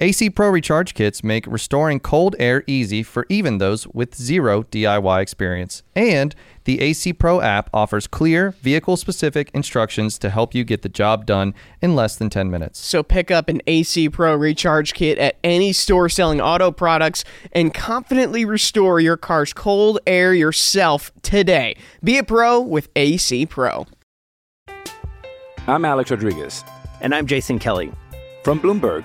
AC Pro recharge kits make restoring cold air easy for even those with zero DIY experience. And the AC Pro app offers clear, vehicle specific instructions to help you get the job done in less than 10 minutes. So pick up an AC Pro recharge kit at any store selling auto products and confidently restore your car's cold air yourself today. Be a pro with AC Pro. I'm Alex Rodriguez. And I'm Jason Kelly. From Bloomberg,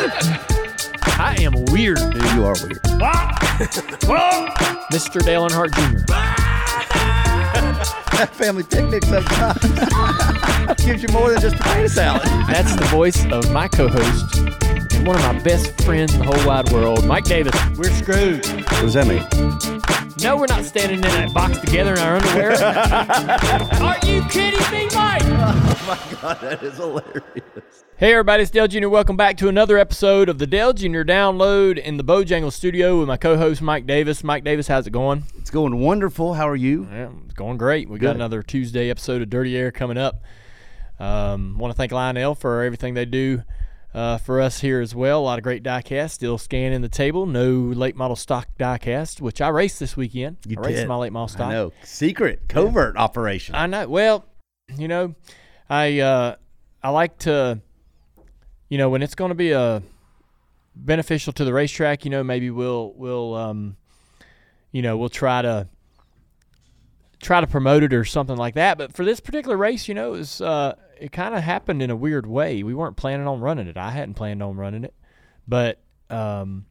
I am weird, dude. You are weird. Mr. Dale Earnhardt Jr. that Family picnic sometimes gives you more than just potato salad. That's the voice of my co-host and one of my best friends in the whole wide world, Mike Davis. We're screwed. What does that mean? No, we're not standing in that box together in our underwear. Are you kidding me, Mike? God, that is hilarious. Hey everybody, it's Dale Jr. Welcome back to another episode of the Dale Jr. Download in the Bojangle Studio with my co-host Mike Davis. Mike Davis, how's it going? It's going wonderful. How are you? Yeah, it's going great. We got Good. another Tuesday episode of Dirty Air coming up. Um, want to thank Lionel for everything they do uh, for us here as well. A lot of great diecast. Still scanning the table. No late model stock diecast, which I raced this weekend. You I raced my late model stock. I know. Secret, covert operation. I know. Well, you know, I uh, I like to, you know, when it's going to be a beneficial to the racetrack, you know, maybe we'll we'll um, you know, we'll try to try to promote it or something like that. But for this particular race, you know, it was uh, it kind of happened in a weird way. We weren't planning on running it. I hadn't planned on running it, but um,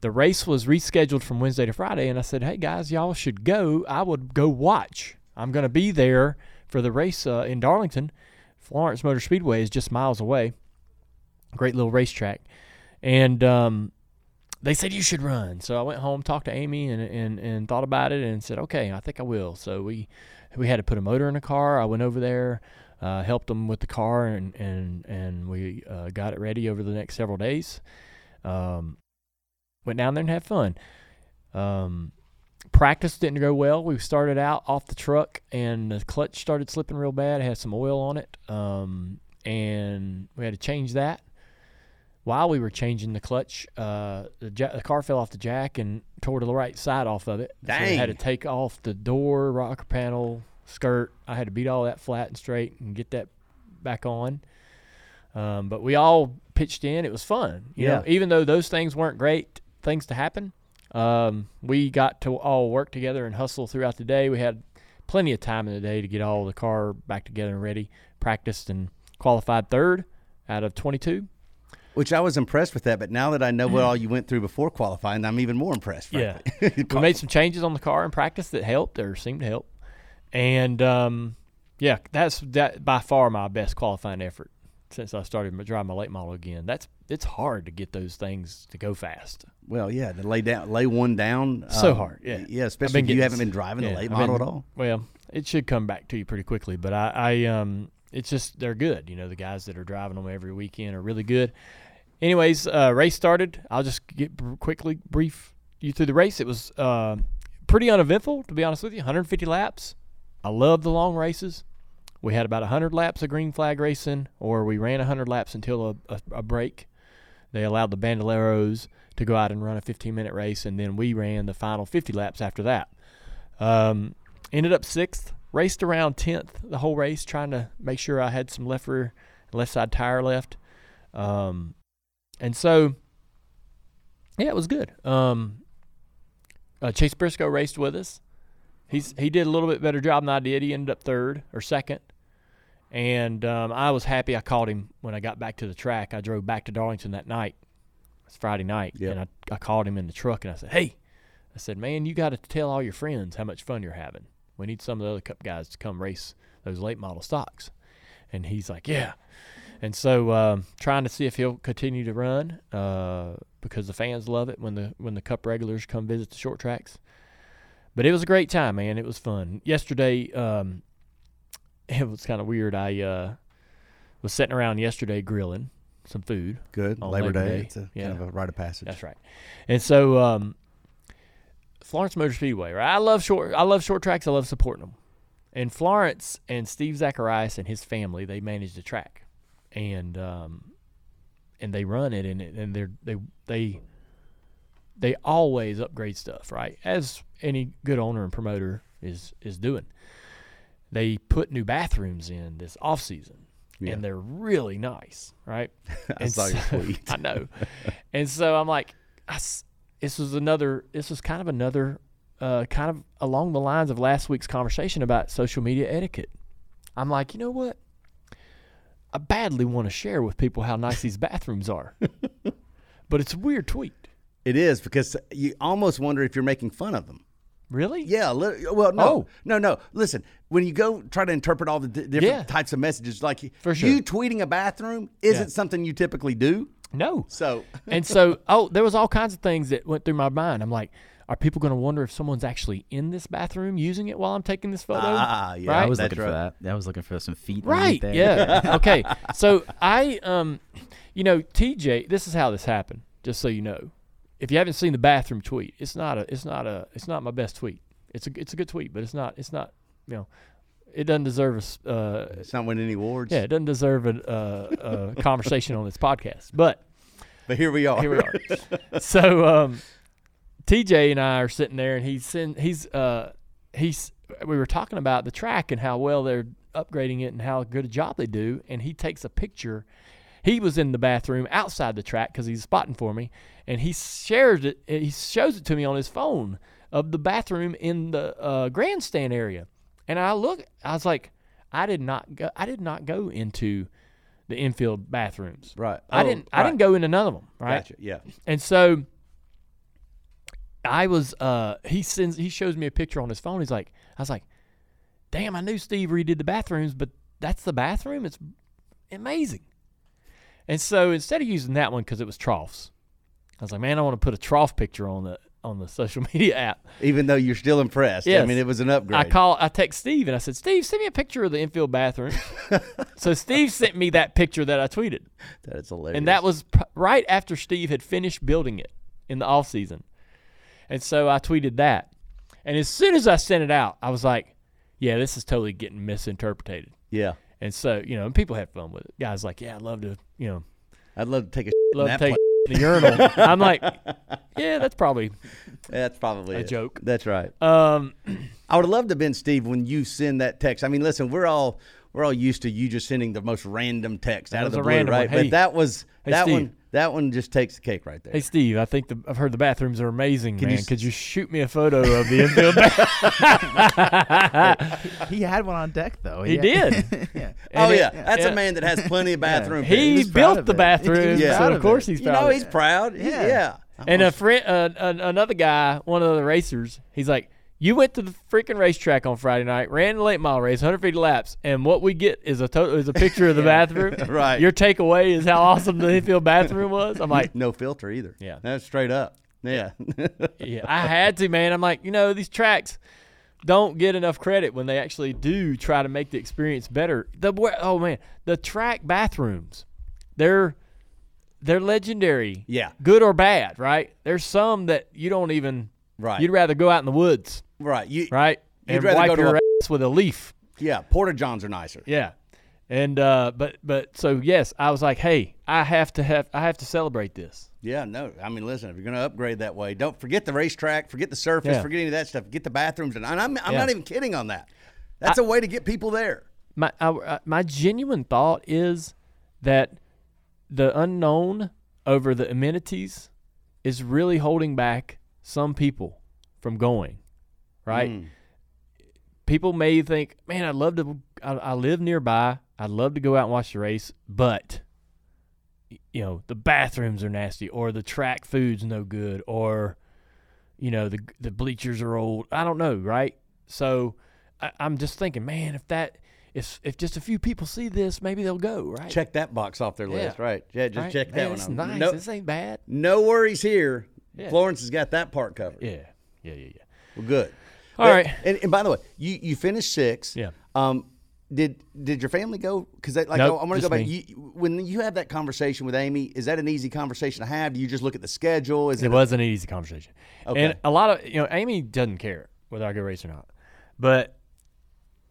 the race was rescheduled from Wednesday to Friday, and I said, "Hey guys, y'all should go. I would go watch. I'm going to be there for the race uh, in Darlington. Florence Motor Speedway is just miles away. Great little racetrack, and um, they said you should run. So I went home, talked to Amy, and and and thought about it, and said, okay, I think I will. So we we had to put a motor in a car. I went over there. Uh, helped them with the car and and and we uh, got it ready over the next several days. Um, went down there and had fun. Um, practice didn't go well. We started out off the truck and the clutch started slipping real bad. It had some oil on it, um, and we had to change that. While we were changing the clutch, uh, the, ja- the car fell off the jack and tore to the right side off of it. So I had to take off the door, rocker panel, skirt. I had to beat all that flat and straight and get that back on. Um, but we all pitched in. It was fun. You know, Yeah. even though those things weren't great things to happen, um, we got to all work together and hustle throughout the day. We had plenty of time in the day to get all the car back together and ready. Practiced and qualified third out of 22. Which I was impressed with that, but now that I know what all you went through before qualifying, I'm even more impressed. frankly. we made some changes on the car in practice that helped or seemed to help. And um, yeah, that's that by far my best qualifying effort since I started driving my late model again. That's it's hard to get those things to go fast. Well, yeah, to lay down, lay one down. So um, hard, yeah. yeah. Especially if you haven't been driving yeah, the late I've model been- at all. Well, it should come back to you pretty quickly, but I, I um, it's just they're good. You know, the guys that are driving them every weekend are really good. Anyways, uh, race started. I'll just get quickly brief you through the race. It was uh, pretty uneventful, to be honest with you. 150 laps. I love the long races. We had about 100 laps of green flag racing, or we ran 100 laps until a, a, a break. They allowed the Bandoleros to go out and run a 15 minute race, and then we ran the final 50 laps after that. Um, ended up sixth raced around tenth the whole race, trying to make sure I had some left rear, left side tire left. Um, and so, yeah, it was good. Um, uh, Chase Briscoe raced with us. He's he did a little bit better job than I did. He ended up third or second, and um, I was happy. I called him when I got back to the track. I drove back to Darlington that night. It's Friday night, Yep. and I, I called him in the truck and I said, "Hey, I said, man, you got to tell all your friends how much fun you're having. We need some of the other cup guys to come race those late model stocks." And he's like, "Yeah." And so, um, trying to see if he'll continue to run uh, because the fans love it when the when the cup regulars come visit the short tracks. But it was a great time, man. It was fun. Yesterday, um, it was kind of weird. I uh, was sitting around yesterday grilling some food. Good. on Labor, Day. Day. It's a Yeah. kind of a rite of passage. That's right. And so um, Florence Motor Speedway, right? I love short I love short tracks. I love supporting them. And Florence and Steve Zacharias and his family, they manage the track. And um, and they run it and and they're they they they always upgrade stuff, right? As any good owner and promoter is is doing. They put new bathrooms in this off season. Yeah. And they're really nice, right? I And saw your so- tweet. I know. and so I'm like, I this was another. This was kind of another, uh, kind of along the lines of last week's conversation about social media etiquette. I'm like, you know what? I badly want to share with people how nice these bathrooms are, but it's a weird tweet. It is because you almost wonder if you're making fun of them. Really? Yeah. Li- well, no, Oh. no, no. Listen, when you go try to interpret all the di- different Yeah. types of messages, like For sure. you tweeting a bathroom isn't Yeah. something you typically do. No. So and so, oh, there was all kinds of things that went through my mind. I'm like, are people going to wonder if someone's actually in this bathroom using it while I'm taking this photo? Ah, yeah, right? I was That's looking for that. I was looking for some feet. Right. underneath there. Yeah. okay. So I, um, you know, TJ, this is how this happened. Just so you know, if you haven't seen the bathroom tweet, it's not a, it's not a, it's not my best tweet. It's a, it's a good tweet, but it's not, it's not, you know, it doesn't deserve a, uh, it's not winning any awards. yeah, it doesn't deserve a, uh, a conversation on this podcast. But But here we are. here we are. so um, TJ and I are sitting there, and he's in, he's uh, he's we were talking about the track and how well they're upgrading it and how good a job they do. And he takes a picture. He was in the bathroom outside the track because he's spotting for me, and he shares it. He shows it to me on his phone of the bathroom in the uh, grandstand area. And I look, I was like, I did not go. I did not go into the infield bathrooms. Right. I Oh, didn't. I didn't go into none of them. Right. Gotcha. Yeah. And so I was uh he sends he shows me a picture on his phone. He's like I was like, Damn, I knew Steve redid the bathrooms, but that's the bathroom? It's amazing. And so instead of using that one because it was troughs, I was like, Man, I want to put a trough picture on the on the social media app. Even though you're still impressed. I mean, it was an upgrade. I call I text Steve and I said, Steve, send me a picture of the infield bathroom. so Steve sent me that picture that I tweeted. that is hilarious. And that was pr- right after Steve had finished building it in the off season. And so I tweeted that. And as soon as I sent it out, I was like, yeah, this is totally getting misinterpreted. yeah. And so, you know, and people had fun with it. Guys like, yeah, I'd love to, you know, I'd love to take a love to take. The urinal. I'm like, yeah, that's probably That's probably a it. joke. That's right. Um, I would have loved to have been Steve when you send that text. I mean, listen, we're all we're all used to you just sending the most random text That out of the a blue, random right? one. Hey- but that was hey, that Steve. one that one just takes the cake right there. hey, Steve, I think the, I've heard the bathrooms are amazing, Can man. you s- Could you shoot me a photo of the infield bathroom? He had one on deck though. He had- did. yeah. oh And it- yeah, that's yeah. a man that has plenty of bathroom. He built the it. bathroom, He was proud so of of course it. he's you proud. know of he's it. proud. He- Yeah. yeah. And a friend, uh, an, another guy, one of the racers, he's like, "You went to the freaking racetrack on Friday night, ran the late mile race, 150 laps, and what we get is a total is a picture of the bathroom. Right. Your takeaway is how awesome the infield bathroom was. I'm like, no filter either. Yeah. that's straight up. Yeah. yeah, I had to, man. I'm like, you know, these tracks don't get enough credit when they actually do try to make the experience better. The oh man, the track bathrooms, they're they're legendary. Yeah. good or bad, right? There's some that you don't even. Right. You'd rather go out in the woods, right. You right? You'd and rather wipe go to your a- ass with a leaf. yeah. Porta johns are nicer. Yeah. And uh, but but so yes, I was like, hey, I have to have I have to celebrate this. Yeah, no. I mean, listen, if you're going to upgrade that way, don't forget the racetrack, forget the surface, Yeah. forget any of that stuff. Get the bathrooms, and I'm, I'm Yeah. not even kidding on that. That's a way to get people there. my I, uh, my genuine thought is that the unknown over the amenities is really holding back some people from going. Right? Mm. People may think, "Man, I'd love to. I, I live nearby. I'd love to go out and watch the race, but." You know the bathrooms are nasty, or the track food's no good, or you know the the bleachers are old. I don't know, right? So I, I'm just thinking, man, if that if if just a few people see this, maybe they'll go, right? Check that box off their list, Yeah. right? Yeah, just Right? check that Man, one it's off. nice. No, This ain't bad. no worries here. Yeah. Florence has got that part covered. Yeah, yeah, yeah, yeah. Well, good. All But- right. And, and by the way, you you finished six. Yeah. Um, did did your family go? Because like Nope, I, am going to go back. You, when you have that conversation with Amy, is that an easy conversation to have? Do you just look at the schedule? Is it, It was an easy conversation. Okay. And a lot of you know, Amy doesn't care whether I go race or not. But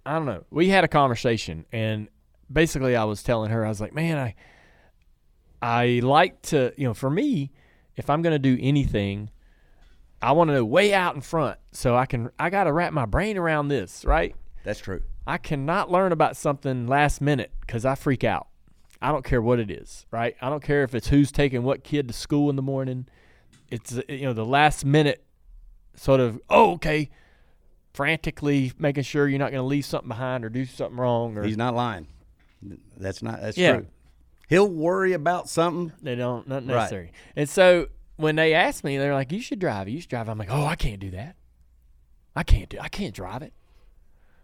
I don't know. We had a conversation and basically I was telling her, I was like, Man, I I like to you know, for me, if I'm gonna do anything, I want to know way out in front so I can I gotta wrap my brain around this, right? That's true. I cannot learn about something last minute because I freak out. I don't care what it is, right? I don't care if it's who's taking what kid to school in the morning. It's uh, you know the last minute sort of oh okay, frantically making sure you're not going to leave something behind or do something wrong or He's not lying. That's not. That's Yeah. true. He'll worry about something. they don't not Right. necessary. And so when they asked me, they're like, "You should drive. You should drive." I'm like, "Oh, I can't do that. I can't do. I can't drive it."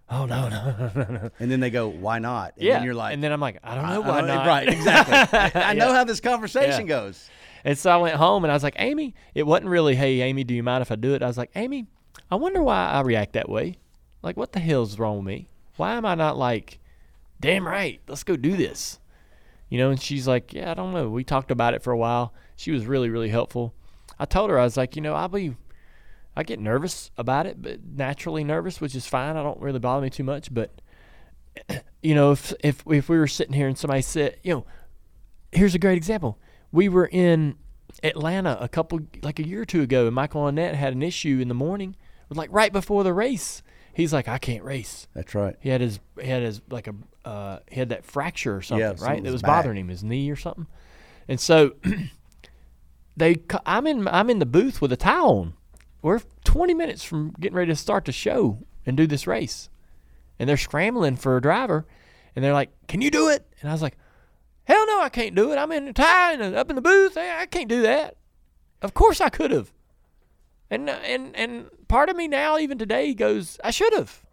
Oh no no no no. And then they go, "Why not?" And yeah, then you're like, and then I'm like, I don't know I why don't- not. Right, exactly. I know Yeah. how this conversation Yeah. goes. And so I went home and I was like, Amy, it wasn't really, hey, Amy, do you mind if I do it? I was like, Amy, I wonder why I react that way. Like, what the hell's wrong with me? Why am I not like, damn right, let's go do this? You know, and she's like, yeah, I don't know. We talked about it for a while. She was really, really helpful. I told her, I was like, you know, I'll be, I get nervous about it, but naturally nervous, which is fine. I don't really bother me too much. But, you know, if, if, if we were sitting here and somebody said, you know, here's a great example. We were in Atlanta a couple, like a year or two ago, and Michael Annett had an issue in the morning, like right before the race. He's like, I can't race. That's right. He had his, he had his like a, uh, he had that fracture or something, Yeah, right? That was was back. bothering him, his knee or something. And so they, I'm in, I'm in the booth with a tie on. We're 20 minutes from getting ready to start the show and do this race, and they're scrambling for a driver, and they're like, "Can you do it?" And I was like, Hell no, I can't do it. I'm in a tie and up in the booth. I can't do that. Of course I could have. And and and part of me now, even today, goes, I should have.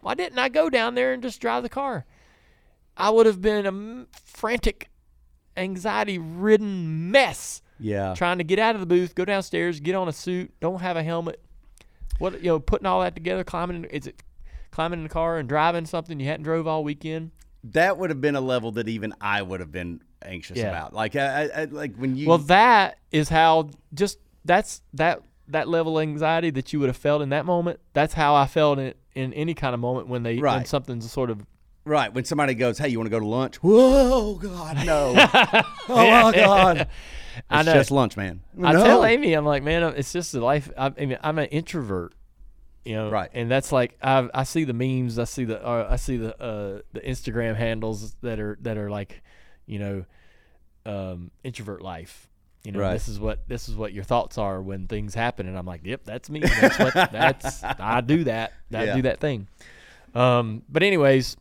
Why didn't I go down there and just drive the car? I would have been a frantic, anxiety-ridden mess Yeah. trying to get out of the booth, go downstairs, get on a suit, don't have a helmet. What you know, putting all that together, climbing in, is it climbing in the car and driving something you hadn't drove all weekend? That would have been a level that even I would have been anxious Yeah. about. Like, I, I, like when you. Well, that is how just that's that that level of anxiety that you would have felt in that moment. That's how I felt in in any kind of moment when they when something's sort of Right. When somebody goes, "Hey, you want to go to lunch?" Whoa, God, no! oh my God! I It's know. just lunch, man. I No. tell Amy, I'm like, man, it's just a life. I, I mean, I'm an introvert, you know, Right. And that's like I I see the memes, I see the uh, I see the uh, the Instagram handles that are that are like, you know, um, introvert life. You know, Right. this is what this is what your thoughts are when things happen, and I'm like, yep, that's me. That's what that's I do that. I Yeah. do that thing. Um, but anyways,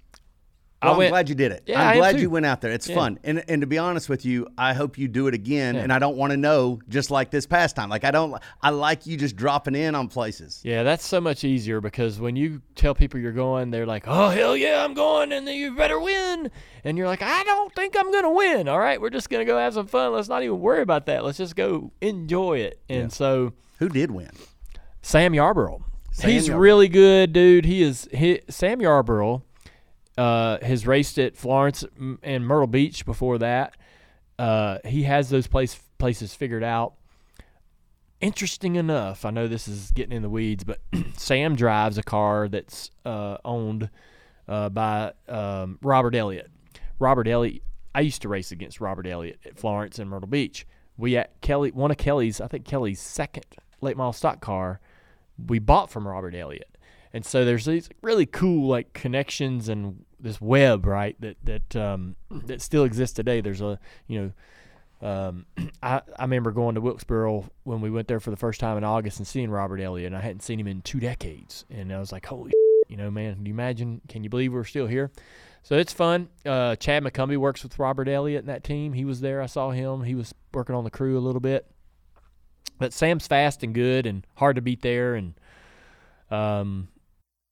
Well, went. I'm glad you did it. Yeah, I'm glad you went out there. It's Yeah. fun. And and to be honest with you, I hope you do it again. Yeah. And I don't want to know just like this past time. Like I don't. I like you just dropping in on places. Yeah, that's so much easier because when you tell people you're going, they're like, "Oh hell yeah, I'm going, and you better win." And you're like, "I don't think I'm gonna win." All right, we're just gonna go have some fun. Let's not even worry about that. Let's just go enjoy it. And so Who did win? Sam Yarborough, Sam he's Yarborough. really good, dude. He is. He, Sam Yarborough uh, has raced at Florence and Myrtle Beach before that. Uh, he has those place places figured out. Interesting enough, I know this is getting in the weeds, but Sam drives a car that's uh, owned uh, by um, Robert Elliott. Robert Elliott. I used to race against Robert Elliott at Florence and Myrtle Beach. We at Kelly, one of Kelly's, I think Kelly's second late model stock car, we bought from Robert Elliott, and so there's these really cool like connections and this web right that that um, that still exists today. There's a you know. Um, I, I remember going to Wilkesboro when we went there for the first time in August and seeing Robert Elliott, and I hadn't seen him in two decades. And I was like, holy, you know, man, can you imagine? Can you believe we're still here? So it's fun. Uh, Chad McCumbee works with Robert Elliott and that team. He was there. I saw him. He was working on the crew a little bit. But Sam's fast and good and hard to beat there. And um,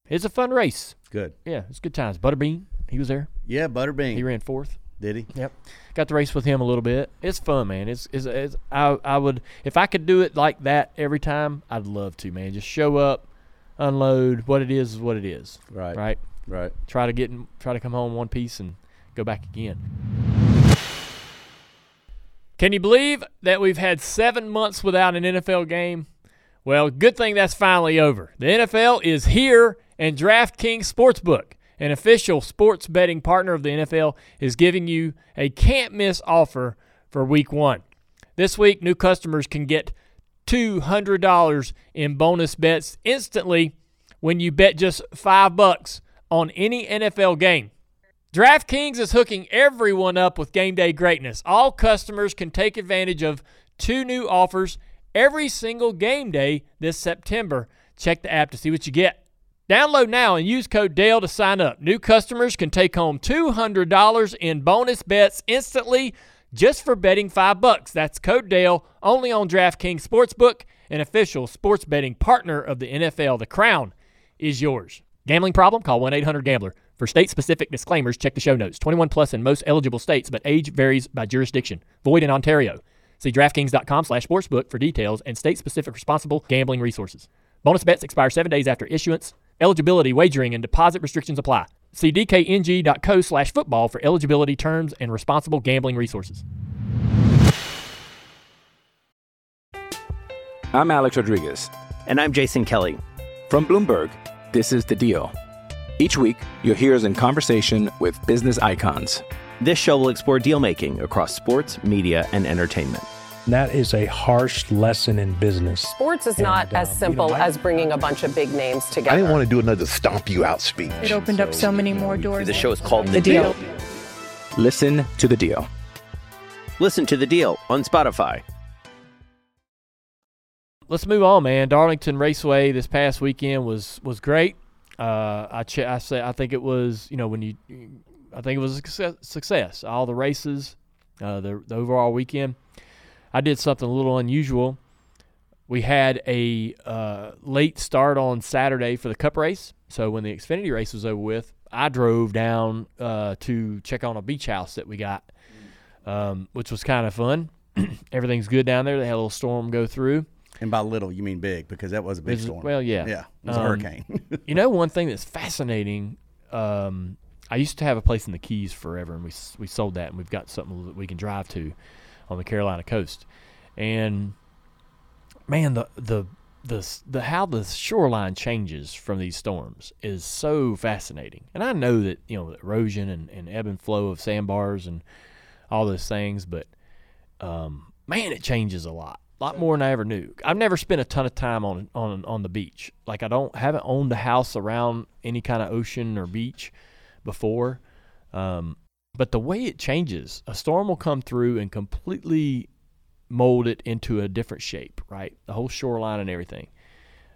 it's a fun race. Good. Yeah, it's good times. Butterbean, he was there. Yeah, Butterbean. He ran fourth. Did he? Yep. Got to race with him a little bit. It's fun, man. It's, it's, it's I I would if I could do it like that every time, I'd love to, man. Just show up, unload. What it is is what it is. Right. Right. Right. Try to get in, try to come home one piece and go back again. Can you believe that we've had seven months without an NFL game? Well, good thing that's finally over. The NFL is here, and DraftKings Sportsbook, an official sports betting partner of the NFL, is giving you a can't miss offer for week one. This week, new customers can get $200 in bonus bets instantly when you bet just five bucks on any NFL game. DraftKings is hooking everyone up with game day greatness. All customers can take advantage of two new offers every single game day this September. Check the app to see what you get. Download now and use code DALE to sign up. New customers can take home $200 in bonus bets instantly just for betting 5 bucks. That's code DALE only on DraftKings Sportsbook, an official sports betting partner of the NFL. The crown is yours. Gambling problem? Call 1-800-GAMBLER. For state-specific disclaimers, check the show notes. 21 plus in most eligible states, but age varies by jurisdiction. Void in Ontario. See DraftKings.com slash sportsbook for details and state-specific responsible gambling resources. Bonus bets expire seven days after issuance. Eligibility, wagering, and deposit restrictions apply. See dkng.co slash football for eligibility terms and responsible gambling resources. I'm Alex Rodriguez. And I'm Jason Kelly. From Bloomberg, this is The Deal. Each week, you'll hear us in conversation with business icons. This show will explore deal making across sports, media, and entertainment. That is a harsh lesson in business. Sports is not And, as um, you simple know, I- as bringing a bunch of big names together. I didn't want to do another stomp you out speech. It opened up so many more doors. The show is called The Deal. Listen to The Deal. Listen to the deal on Spotify. let's move on, man. Darlington Raceway this past weekend was was great. Uh, I ch- I say I think it was you know when you I think it was a success. success. All the races, uh, the the overall weekend. I did something a little unusual. We had a uh, late start on Saturday for the Cup race. So when the Xfinity race was over with, I drove down uh, to check on a beach house that we got, um, which was kind of fun. Everything's good down there. They had a little storm go through. And by little, you mean big because that was a big it- storm. well, yeah. Yeah. It was a Um, hurricane. you know, one thing that's fascinating. Um, I used to have a place in the Keys forever, and we we sold that, and we've got something that we can drive to on the Carolina coast. And man, the the the the how the shoreline changes from these storms is so fascinating. And I know that you know erosion and, and ebb and flow of sandbars and all those things, but um, man, it changes a lot, a lot more than I ever knew. I've never spent a ton of time on on on the beach. Like I don't haven't owned a house around any kind of ocean or beach before. Um, but the way it changes, a storm will come through and completely mold it into a different shape, right? The whole shoreline and everything.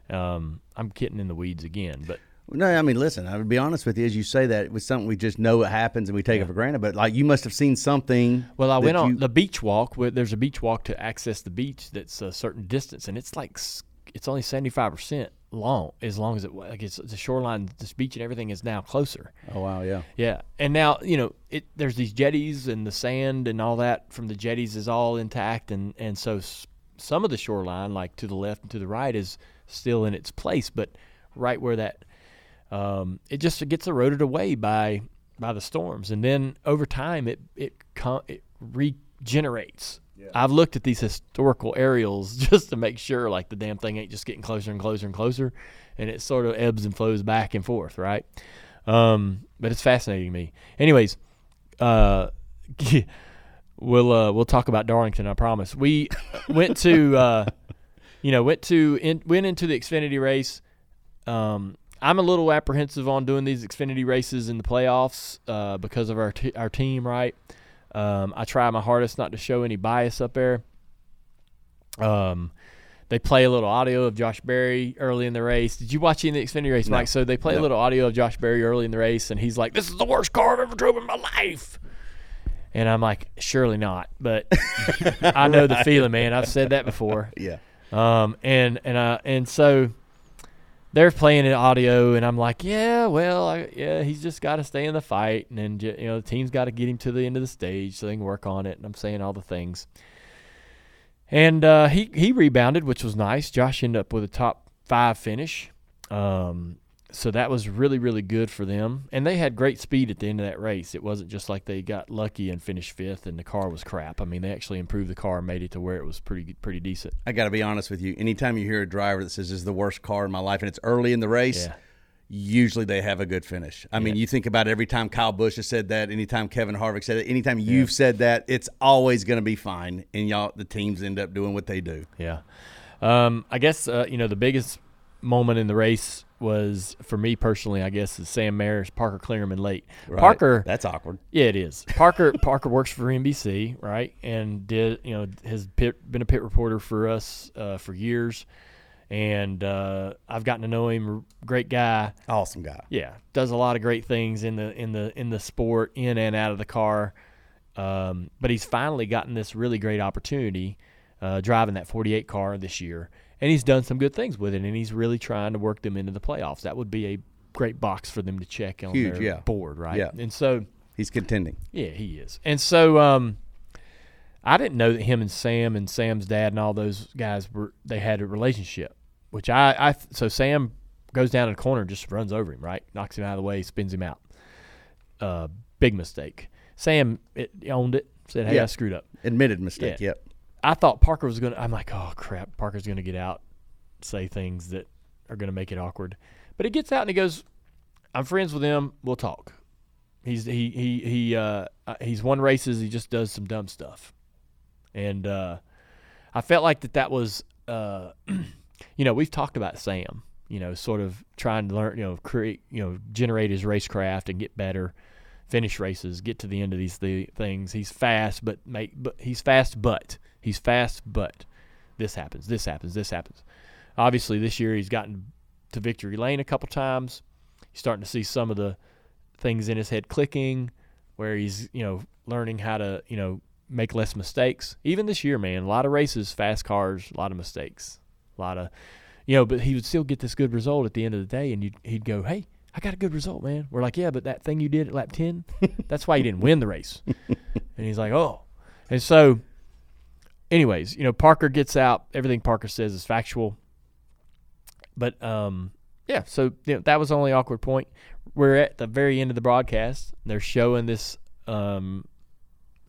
Um, I'm getting in the weeds again, but No, I mean, listen. I would be honest with you. As you say that, it was something we just know it happens and we take it for granted. But like, you must have seen something. Well, I went on you- the beach walk. Where there's a beach walk to access the beach that's a certain distance, and it's like it's only seventy five percent long. As long as it like it's the shoreline, the beach and everything is now closer. Oh wow, yeah. Yeah, and now you know it. There's these jetties and the sand and all that from the jetties is all intact, and and so some of the shoreline, like to the left and to the right, is still in its place, but right where that um, it just gets eroded away by by the storms, and then over time it it com- it regenerates. I've looked at these historical aerials just to make sure, like the damn thing ain't just getting closer and closer and closer, and it sort of ebbs and flows back and forth, right? Um, but it's fascinating to me. Anyways, uh, we'll uh, we'll talk about Darlington. I promise. We went to uh, you know went to in, went into the Xfinity race. Um, I'm a little apprehensive on doing these Xfinity races in the playoffs uh, because of our t- our team, right? Um, I try my hardest not to show any bias up there. Um, they play a little audio of Josh Berry early in the race. Did you watch any of the Xfinity race, No. Mike? So they play a little audio of Josh Berry early in the race, and he's like, "This is the worst car I've ever drove in my life." And I'm like, "Surely not," but I know the feeling, man. I've said that before. Yeah. Um, and and uh, and so they're playing an audio, and I'm like, yeah, well, I, yeah, he's just got to stay in the fight, and then you know the team's got to get him to the end of the stage so they can work on it. And I'm saying all the things, and uh, he he rebounded, which was nice. Josh ended up with a top five finish, um, so that was really really good for them. And they had great speed at the end of that race. It wasn't just like they got lucky and finished fifth, and the car was crap. I mean, they actually improved the car and made it to where it was pretty pretty decent. I got to be honest with you. Anytime you hear a driver that says this is the worst car in my life and it's early in the race, Yeah. usually they have a good finish. I mean, you think about it every time Kyle Busch has said that, anytime Kevin Harvick said it, anytime you've said that, it's always going to be fine. And y'all, the teams end up doing what they do. Yeah. Um, I guess uh, you know the biggest moment in the race was for me personally. I guess is Sam Mayer's, Parker Kligerman late. Right. Parker, That's awkward. yeah, it is. Parker Parker works for NBC, right, and did you know has pit, been a pit reporter for us uh, for years, and uh, I've gotten to know him. Great guy. Awesome guy. Yeah, does a lot of great things in the in the in the sport, in and out of the car. Um, but he's finally gotten this really great opportunity uh, driving that 48 car this year, and he's done some good things with it, and he's really trying to work them into the playoffs. That would be a great box for them to check on Huge, their yeah. board, right? Yeah. And so, He's contending. yeah, he is. And so, um, I didn't know that him and Sam and Sam's dad and all those guys were they had a relationship, which I, I so Sam goes down in the corner and just runs over him, right? Knocks him out of the way, spins him out. Uh, big mistake. Sam it, owned it, said, "Hey, Yeah. I screwed up." Admitted mistake. Yeah. Yep. I thought Parker was gonna. I'm like, oh crap, Parker's gonna get out, say things that are gonna make it awkward. But he gets out and he goes, "I'm friends with him. We'll talk." He's he he he uh uh, he's won races. He just does some dumb stuff, and uh, I felt like that that was uh, you know we've talked about Sam, you know, sort of trying to learn, you know, create, you know, generate his racecraft and get better, finish races, get to the end of these th- things. He's fast, but make but he's fast, but he's fast, but this happens, this happens, this happens. Obviously, this year he's gotten to victory lane a couple times. He's starting to see some of the things in his head clicking, where he's you know learning how to you know make less mistakes. Even this year, man, a lot of races, fast cars, a lot of mistakes, a lot of you know, but he would still get this good result at the end of the day, and you'd, he'd go, "Hey, I got a good result, man." We're like, "Yeah, but that thing you did at lap ten, that's why you didn't win the race." and he's like, "Oh," and so, anyways, you know, Parker gets out. Everything Parker says is factual, but um, yeah. So you know, that was the only awkward point. We're at the very end of the broadcast. They're showing this um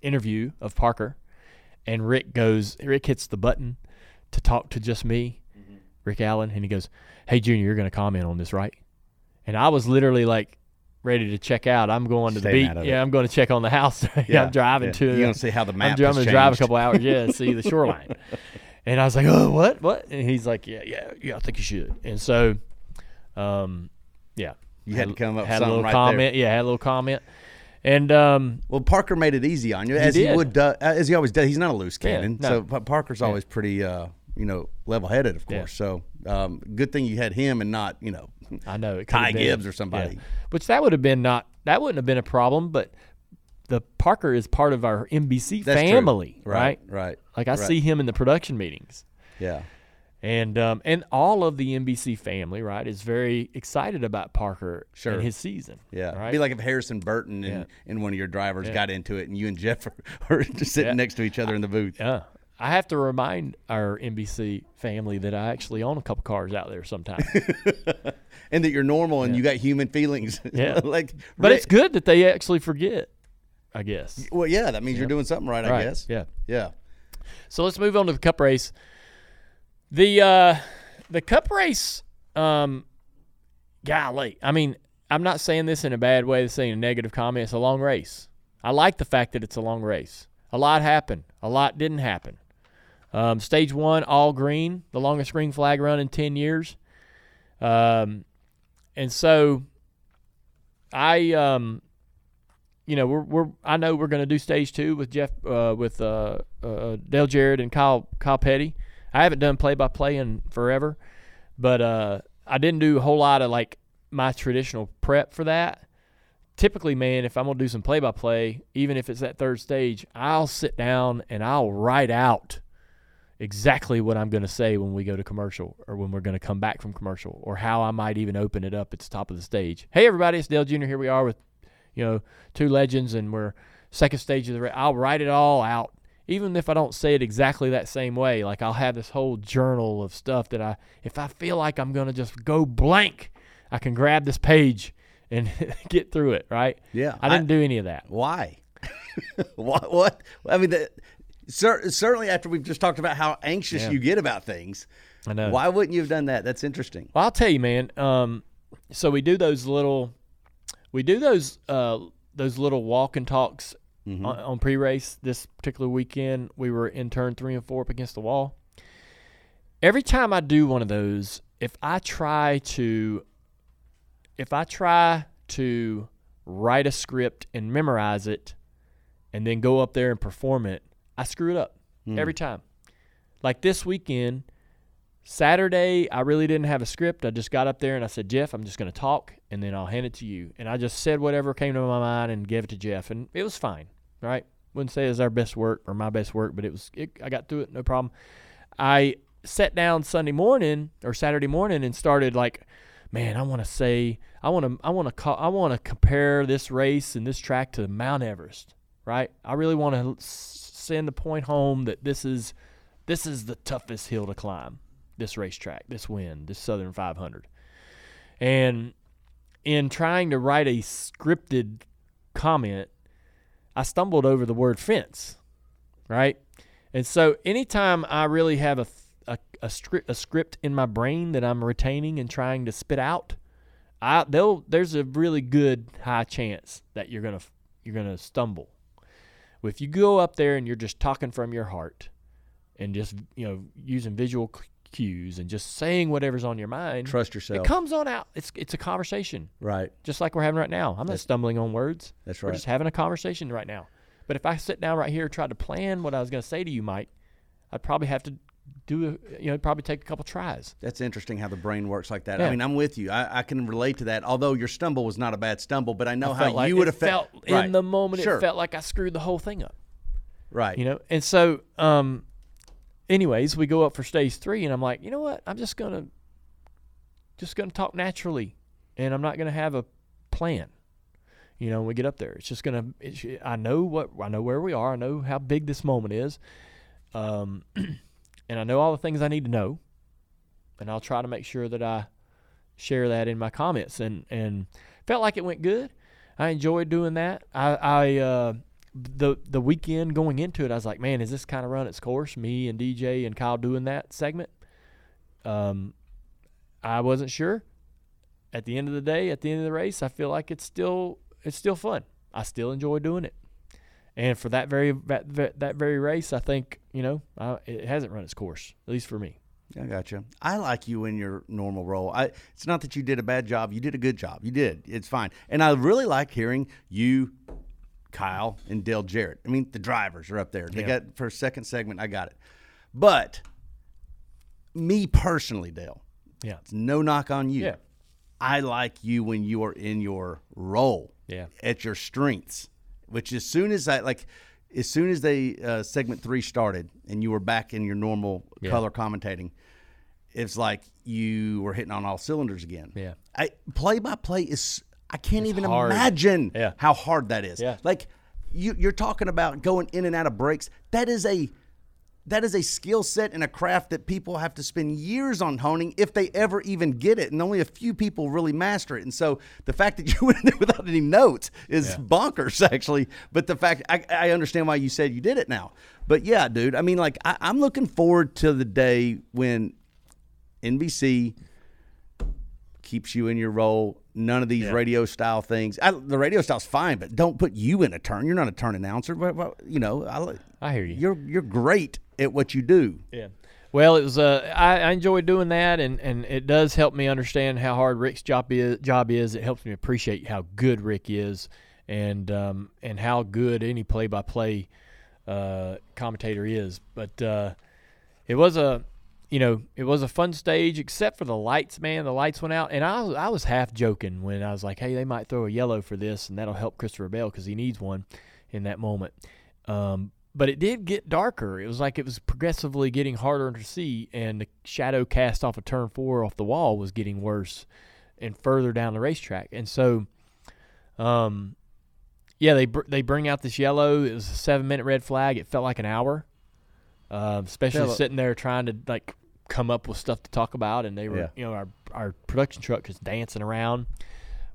interview of Parker, and Rick goes. Rick hits the button to talk to just me, Rick Allen, and he goes, "Hey, Junior, you're going to comment on this, right?" And I was literally like ready to check out. I'm going to the Staying out Yeah. I'm going to check on the house. yeah, Yeah, I'm driving yeah. to. You're gonna see how the map I'm, I'm gonna drive a couple hours. Yeah, see the shoreline. and I was like, "Oh, what? What?" And he's like, "Yeah, yeah, yeah. I think you should." And so, um, yeah, You had to come up with had a little right comment. Yeah, had a little comment. And um, Well, Parker made it easy on you, He as he did. would, uh, as he always does. He's not a loose Yeah, cannon, no. so Pa- Parker's Yeah. always pretty, uh, you know, level-headed, of Yeah. course. So, um, good thing you had him and not, you know, I know it Ty Gibbs or somebody. yeah. Which that would have been not that wouldn't have been a problem, but the Parker is part of our NBC That's family, Right, right? right, Like I right. see him in the production meetings. Yeah. And um, and all of the NBC family, right, is very excited about Parker Sure. and his season. Yeah, right. It'd be like if Harrison Burton and, Yeah. and one of your drivers Yeah. got into it, and you and Jeff are, sitting Yeah. next to each other in the booth. yeah. I have to remind our NBC family that I actually own a couple cars out there sometimes. and that you're normal and you got human feelings. Yeah. like, but it's good that they actually forget. I guess. well, yeah, that means you're doing something right, I guess. yeah. yeah. So let's move on to the cup race. The uh the cup race, um golly. I mean, I'm not saying this in a bad way, saying a negative comment. It's a long race. I like the fact that it's a long race. A lot happened. A lot didn't happen. Um, stage one, all green, the longest green flag run in ten years. Um, and so I um you know we're we're I know we're going to do stage two with Jeff uh, with uh, uh, Dale Jarrett and Kyle Kyle Petty. I haven't done play by play in forever, but uh, I didn't do a whole lot of like my traditional prep for that. Typically, man, if I'm gonna do some play by play, even if it's that third stage, I'll sit down and I'll write out exactly what I'm going to say when we go to commercial or when we're going to come back from commercial or how I might even open it up at the top of the stage. Hey, everybody, it's Dale Jr. Here we are with, you know, two legends and we're second stage of the. I'll write it all out, even if I don't say it exactly that same way. Like I'll have this whole journal of stuff that I, if I feel like I'm going to just go blank, I can grab this page and get through it, right? Yeah. I didn't do any of that. Why? what? What? I mean, the, cer- certainly after we've just talked about how anxious Yeah. you get about things. I know. Why wouldn't you have done that? That's interesting. Well, I'll tell you, man. Um, so we do those little, we do those uh, those little walk and talks Mm-hmm. on, on pre-race. This particular weekend, we were in turn three and four up against the wall. Every time I do one of those, if I try to, if I try to write a script and memorize it, and then go up there and perform it, I screw it up Hmm. every time. Like this weekend, Saturday, I really didn't have a script. I just got up there and I said, Jeff, I'm just going to talk and then I'll hand it to you. And I just said whatever came to my mind and gave it to Jeff. And it was fine, right? Wouldn't say it was our best work or my best work, but it was, it, I got through it, no problem. I sat down Sunday morning or Saturday morning and started like, man, I want to say, I want to, I want to call, I want to compare this race and this track to Mount Everest, right? I really want to send the point home that this is, this is the toughest hill to climb this racetrack, this win, this Southern 500. And in trying to write a scripted comment, I stumbled over the word fence, right? And so anytime I really have a a, a, script, a script in my brain that I'm retaining and trying to spit out, I there's a really good high chance that you're gonna you're gonna stumble. If you go up there and you're just talking from your heart, and just you know using visual cues and just saying whatever's on your mind. Trust yourself. It comes on out. It's it's a conversation. Right. Just like we're having right now. I'm not stumbling on words. That's right. We're just having a conversation right now. But if I sit down right here and try to plan what I was going to say to you, Mike, I'd probably have to do you know probably take a couple tries. That's interesting how the brain works like that. Yeah. I mean, I'm with you. I, I can relate to that. Although your stumble was not a bad stumble, but I know I how like you would have felt, felt right. in the moment. Sure. It felt like I screwed the whole thing up. right. You know, and so, um, anyways, we go up for stage three, and I'm like, you know what? I'm just gonna, just gonna talk naturally, and I'm not gonna have a plan. You know, when we get up there, it's just gonna. It's, I know what I know where we are. I know how big this moment is, um, and I know all the things I need to know, and I'll try to make sure that I share that in my comments. And and felt like it went good. I enjoyed doing that. I, I uh, the the weekend going into it, I was like, man, is this kind of run its course? Me and DJ and Kyle doing that segment. Um, I wasn't sure. At the end of the day, at the end of the race, I feel like it's still it's still fun. I still enjoy doing it. And for that very that, that very race, I think you know uh, it hasn't run its course, at least for me. I got you. I like you in your normal role. I, it's not that you did a bad job. You did a good job. You did. It's fine. And I really like hearing you, Kyle, and Dale Jarrett. I mean, the drivers are up there. They Yeah. got for a second segment. I got it. But me personally, Dale, Yeah. it's no knock on you. Yeah. I like you when you are in your role. Yeah. At your strengths, which as soon as I like, as soon as they uh, segment three started and you were back in your normal Yeah. color commentating, it's like you were hitting on all cylinders again. Yeah. I play by play is I can't even hard. imagine Yeah. how hard that is. Yeah. Like you, you're talking about going in and out of breaks. That is a that is a skill set and a craft that people have to spend years on honing if they ever even get it, and only a few people really master it. And so the fact that you went in there without any notes is bonkers, actually. But the fact I, I understand why you said you did it now. But yeah, dude, I mean, like I, I'm looking forward to the day when NBC keeps you in your role. None of these radio style things. I, the radio style's fine, but don't put you in a turn. You're not a turn announcer. But, but, you know, I, I hear you. You're you're great at what you do. Yeah. Well, it was. Uh, I, I enjoy doing that, and, and it does help me understand how hard Rick's job is. Job is. It helps me appreciate how good Rick is, and um, and how good any play-by-play uh, commentator is. But uh, it was a, you know, it was a fun stage, except for the lights. Man, the lights went out, and I was I was half joking when I was like, hey, they might throw a yellow for this, and that'll help Christopher Bell because he needs one in that moment. Um, but it did get darker. It was like it was progressively getting harder to see, and the shadow cast off of turn four off the wall was getting worse and further down the racetrack. And so, um, yeah, they br- they bring out this yellow. It was a seven minute red flag. It felt like an hour, uh, especially Tell- sitting there trying to like come up with stuff to talk about, and they were Yeah. you know our our production truck just dancing around.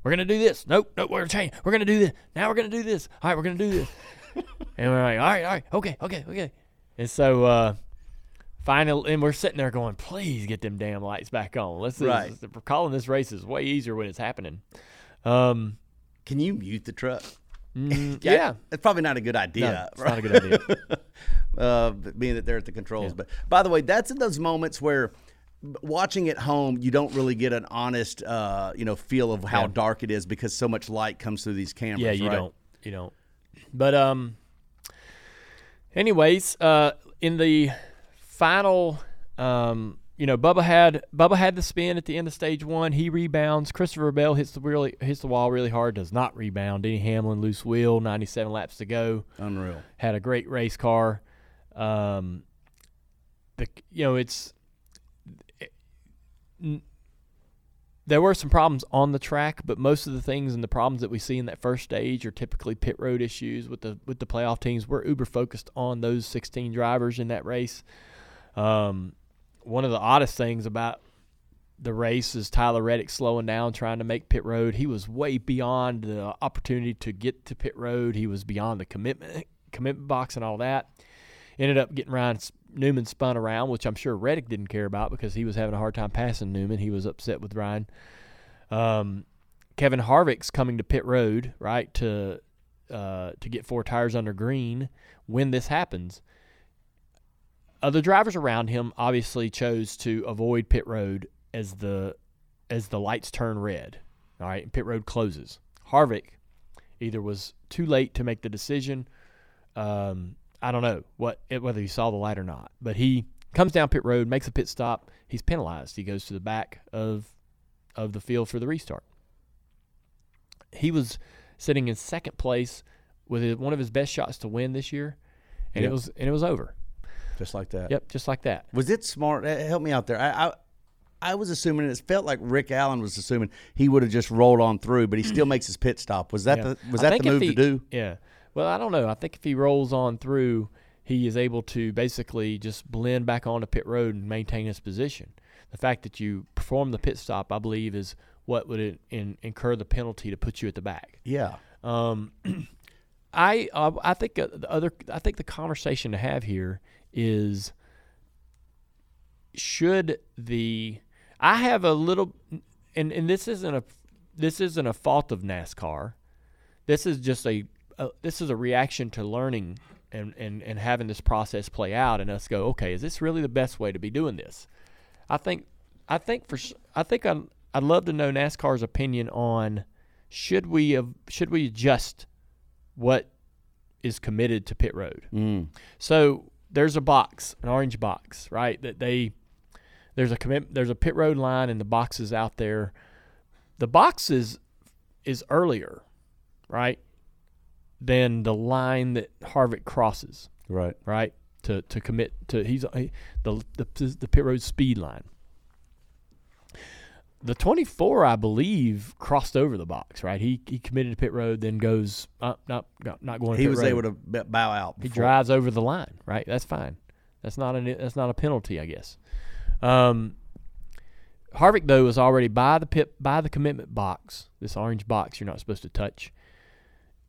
We're gonna do this. Nope, nope. We're gonna change. We're gonna do this. Now we're gonna do this. All right, we're gonna do this. and we're like, all right, all right, okay, okay, okay. And so, uh, finally, and we're sitting there going, please get them damn lights back on. Let's Right. this- We're calling this race is way easier when it's happening. Um, Can you mute the truck? Mm, yeah. It's probably not a good idea. No, it's not a good idea. uh, being that they're at the controls. But by the way, that's in those moments where watching at home, you don't really get an honest, uh, you know, feel of how Yeah. dark it is because so much light comes through these cameras. Yeah, you right? don't. You don't. But um anyways, uh in the final um you know, Bubba had Bubba had the spin at the end of stage one. He rebounds. Christopher Bell hits the really hits the wall really hard. Does not rebound. Denny Hamlin loose wheel. Ninety seven laps to go. Unreal. Had a great race car. Um, the you know it's n- there were some problems on the track, but most of the things and the problems that we see in that first stage are typically pit road issues with the with the playoff teams. We're uber focused on those 16 drivers in that race. Um, one of the oddest things about the race is Tyler Reddick slowing down, trying to make pit road. He was way beyond the opportunity to get to pit road. He was beyond the commitment commitment box and all that. Ended up getting Ryan Newman spun around, which I'm sure Reddick didn't care about because he was having a hard time passing Newman. He was upset with Ryan. Um, Kevin Harvick's coming to pit road, right, to uh, to get four tires under green when this happens. Other drivers around him obviously chose to avoid pit road as the as the lights turn red. All right, and pit road closes. Harvick either was too late to make the decision. Um, I don't know what whether he saw the light or not, but he comes down pit road, makes a pit stop. He's penalized. He goes to the back of of the field for the restart. He was sitting in second place with his, one of his best shots to win this year, and Yep. it was and it was over. Just like that. Yep, just like that. Was it smart? Help me out there. I, I I was assuming, it felt like Rick Allen was assuming he would have just rolled on through, but he still makes his pit stop. Was that Yeah. the was I that the move he- to do? Yeah. Well, I don't know. I think if he rolls on through, he is able to basically just blend back onto pit road and maintain his position. The fact that you perform the pit stop, I believe, is what would in, in, incur the penalty to put you at the back. Yeah. Um, I uh, I think uh, the other I think the conversation to have here is should the I have a little and and this isn't a this isn't a fault of NASCAR. This is just a, a this is a reaction to learning and, and and having this process play out and us go, okay, is this really the best way to be doing this? I think I think for I think I I'd love to know NASCAR's opinion on should we should we adjust what is committed to pit road. Mm. So there's a box, an orange box, right? That they there's a commit there's a pit road line and the box is out there. The box is is earlier, right? Than the line that Harvick crosses, Right. right? To to commit to he's he, the the the pit road speed line. The 24, I believe, crossed over the box, right? He he committed to pit road, then goes uh, not not not going. to He was road. able to b- bow out. He drives over the line, right? That's fine. That's not a that's not a penalty, I guess. Um, Harvick though was already by the pit by the commitment box, this orange box you're not supposed to touch,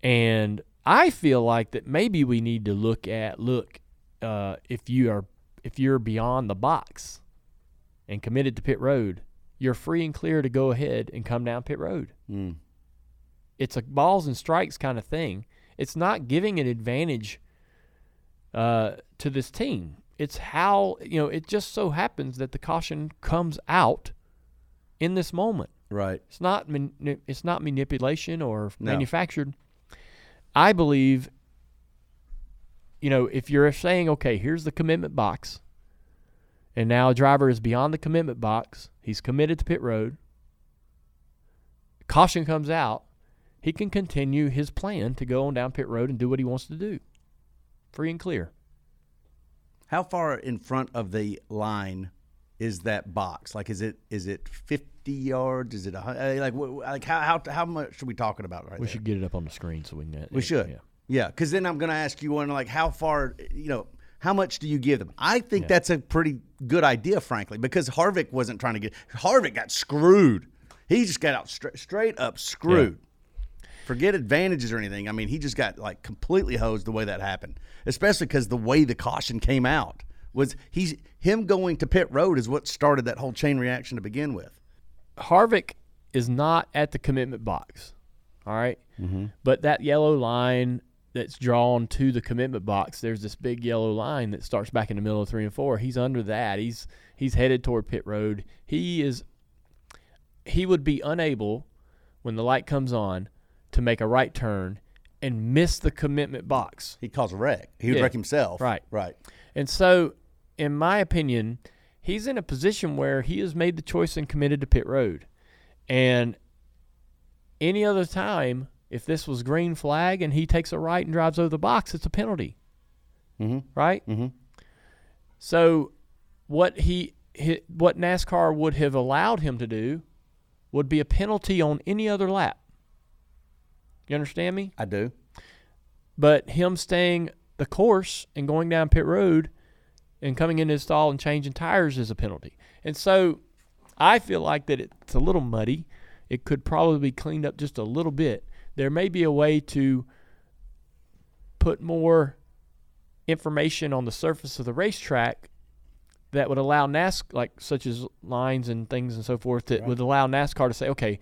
and I feel like that maybe we need to look at look uh, if you are if you're beyond the box and committed to pit road, you're free and clear to go ahead and come down pit road Mm. it's a balls and strikes kind of thing. It's not giving an advantage uh, to this team. it's how you know it just so happens that the caution comes out in this moment. Right. It's not man, it's not manipulation or No. manufactured. I believe you know, if you're saying, okay, here's the commitment box, and now a driver is beyond the commitment box, he's committed to pit road, caution comes out, he can continue his plan to go on down pit road and do what he wants to do. Free and clear. How far in front of the line is that box? Like, is it is it fifty yards? Is it a, like like how how how much are we talking about right now? we there? should get it up on the screen so we can. We should. Yeah. Yeah, because then I'm going to ask you one like how far, you know, how much do you give them? I think that's a pretty good idea, frankly, because Harvick wasn't trying to get Harvick got screwed. He just got out straight, straight up screwed. Forget advantages or anything. I mean, he just got like completely hosed the way that happened, especially because the way the caution came out was he's him going to pit road is what started that whole chain reaction to begin with. Harvick is not at the commitment box. All right? mm-hmm. But that yellow line that's drawn to the commitment box, there's this big yellow line that starts back in the middle of three and four. He's under that. He's he's headed toward pit road. He is he would be unable when the light comes on to make a right turn and miss the commitment box. He'd cause a wreck. He would Yeah. wreck himself. Right. Right. And so, in my opinion, he's in a position where he has made the choice and committed to pit road. And any other time, if this was green flag and he takes a right and drives over the box, it's a penalty. Mhm. Right? Mhm. So, what he, he what NASCAR would have allowed him to do would be a penalty on any other lap. You understand me? I do. But him staying the course and going down pit road and coming into his stall and changing tires is a penalty. And so I feel like that it's a little muddy. It could probably be cleaned up just a little bit. There may be a way to put more information on the surface of the racetrack that would allow NASCAR, like such as lines and things and so forth that would allow NASCAR to say, okay,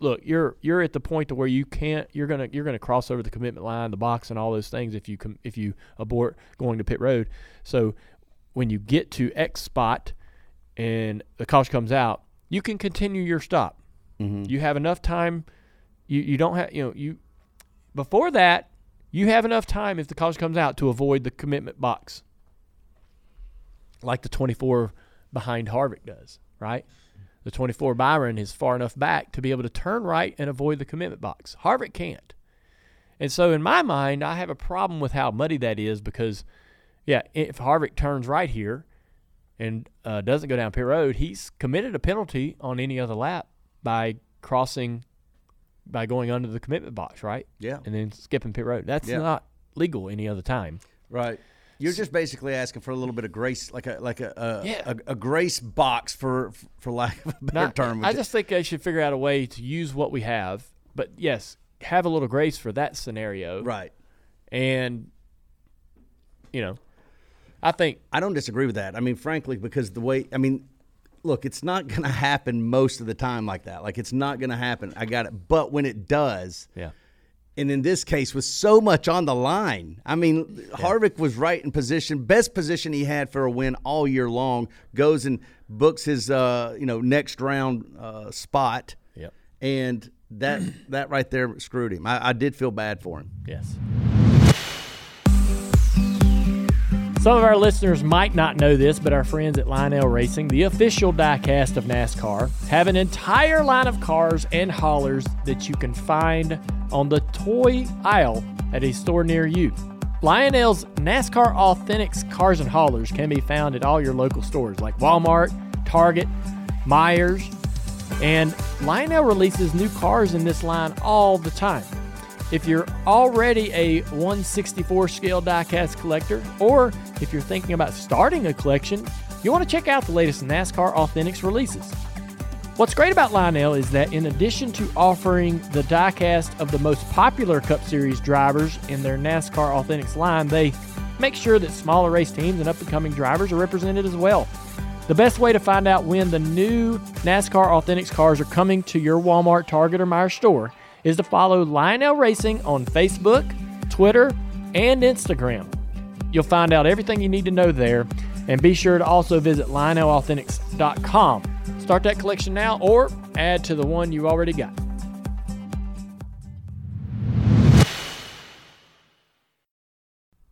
look, you're you're at the point to where you can't you're gonna you're gonna cross over the commitment line, the box, and all those things if you com- if you abort going to pit road. So when you get to X spot and the caution comes out, you can continue your stop. Mm-hmm. You have enough time. You you don't have you know you before that you have enough time if the caution comes out to avoid the commitment box, like the 24 behind Harvick does, right? The 24 Byron is far enough back to be able to turn right and avoid the commitment box. Harvick can't. And so, in my mind, I have a problem with how muddy that is because, yeah, if Harvick turns right here and uh, doesn't go down pit road, he's committed a penalty on any other lap by crossing, by going under the commitment box, right? Yeah. And then skipping pit road. That's Yeah. not legal any other time. Right. You're just basically asking for a little bit of grace, like a like a a, Yeah. a, a grace box for for lack of a better Not- term. I just think they should figure out a way to use what we have, but yes, have a little grace for that scenario. right. And you know, I think I don't disagree with that. I mean, frankly, because the way I mean, look, it's not going to happen most of the time like that. Like it's not going to happen. I got it. But when it does, yeah. and in this case with so much on the line. I mean, Harvick was right in position, best position he had for a win all year long. Goes and books his uh, you know next round uh, spot. Yep. And that that right there screwed him. I, I did feel bad for him. Yes. Some of our listeners might not know this, but our friends at Lionel Racing, the official diecast of NASCAR, have an entire line of cars and haulers that you can find on the toy aisle at a store near you. Lionel's NASCAR Authentics cars and haulers can be found at all your local stores like Walmart, Target, Meijer's, and Lionel releases new cars in this line all the time. If you're already a 164 scale diecast collector, or if you're thinking about starting a collection, you want to check out the latest NASCAR Authentics releases. What's great about Lionel is that in addition to offering the diecast of the most popular Cup Series drivers in their NASCAR Authentics line, they make sure that smaller race teams and up and coming drivers are represented as well. The best way to find out when the new NASCAR Authentics cars are coming to your Walmart, Target, or Meijer store is to follow Lionel Racing on Facebook, Twitter, and Instagram. You'll find out everything you need to know there. And be sure to also visit LionelAuthentics.com. Start that collection now or add to the one you already got.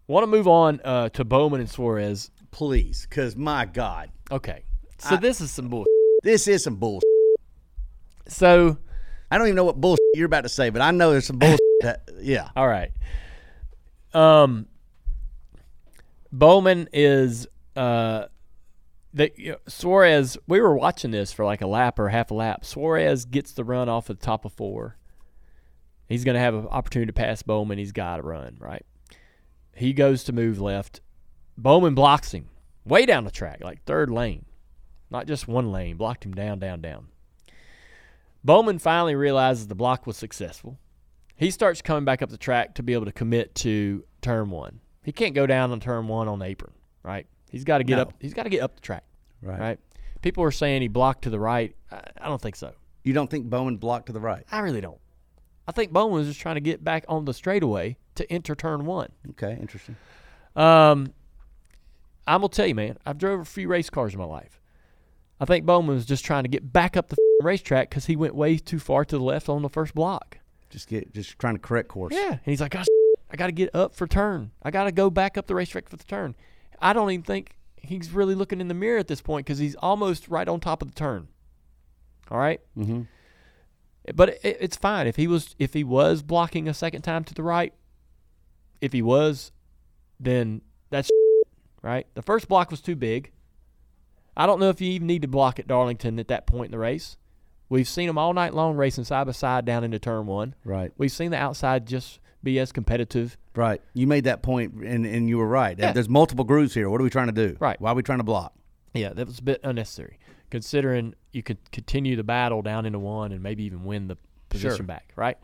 Want to move on uh, to Bowman and Suarez. Please, because my God. Okay. So I- this is some bull. This is some bullshit. So I don't even know what bullshit you're about to say, but I know there's some bullshit. that, yeah. All right. Um, Bowman is uh, the you know, Suarez. We were watching this for like a lap or half a lap. Suarez gets the run off at the top of four. He's going to have an opportunity to pass Bowman. He's got to run right. He goes to move left. Bowman blocks him way down the track, like third lane, not just one lane. Blocked him down, down, down. Bowman finally realizes the block was successful. He starts coming back up the track to be able to commit to turn one. He can't go down on turn one on the apron, right? He's got to get No. up. He's got to get up the track, Right. right? People are saying he blocked to the right. I, I don't think so. You don't think Bowman blocked to the right? I really don't. I think Bowman was just trying to get back on the straightaway to enter turn one. Okay, interesting. Um, I'm gonna tell you, man. I've drove a few race cars in my life. I think Bowman was just trying to get back up the f***ing racetrack because he went way too far to the left on the first block. Just get just trying to correct course. Yeah, and he's like, "Gosh, I got to get up for turn. I got to go back up the racetrack for the turn." I don't even think he's really looking in the mirror at this point because he's almost right on top of the turn. All right, Mm-hmm. but it, it's fine if he was if he was blocking a second time to the right. If he was, then that's right. The first block was too big. I don't know if you even need to block at Darlington at that point in the race. We've seen them all night long racing side by side down into turn one. Right. We've seen the outside just be as competitive. Right. You made that point, and, and you were right. Yeah. There's multiple grooves here. What are we trying to do? Right. Why are we trying to block? Yeah, that was a bit unnecessary, considering you could continue the battle down into one and maybe even win the position Sure. back, right?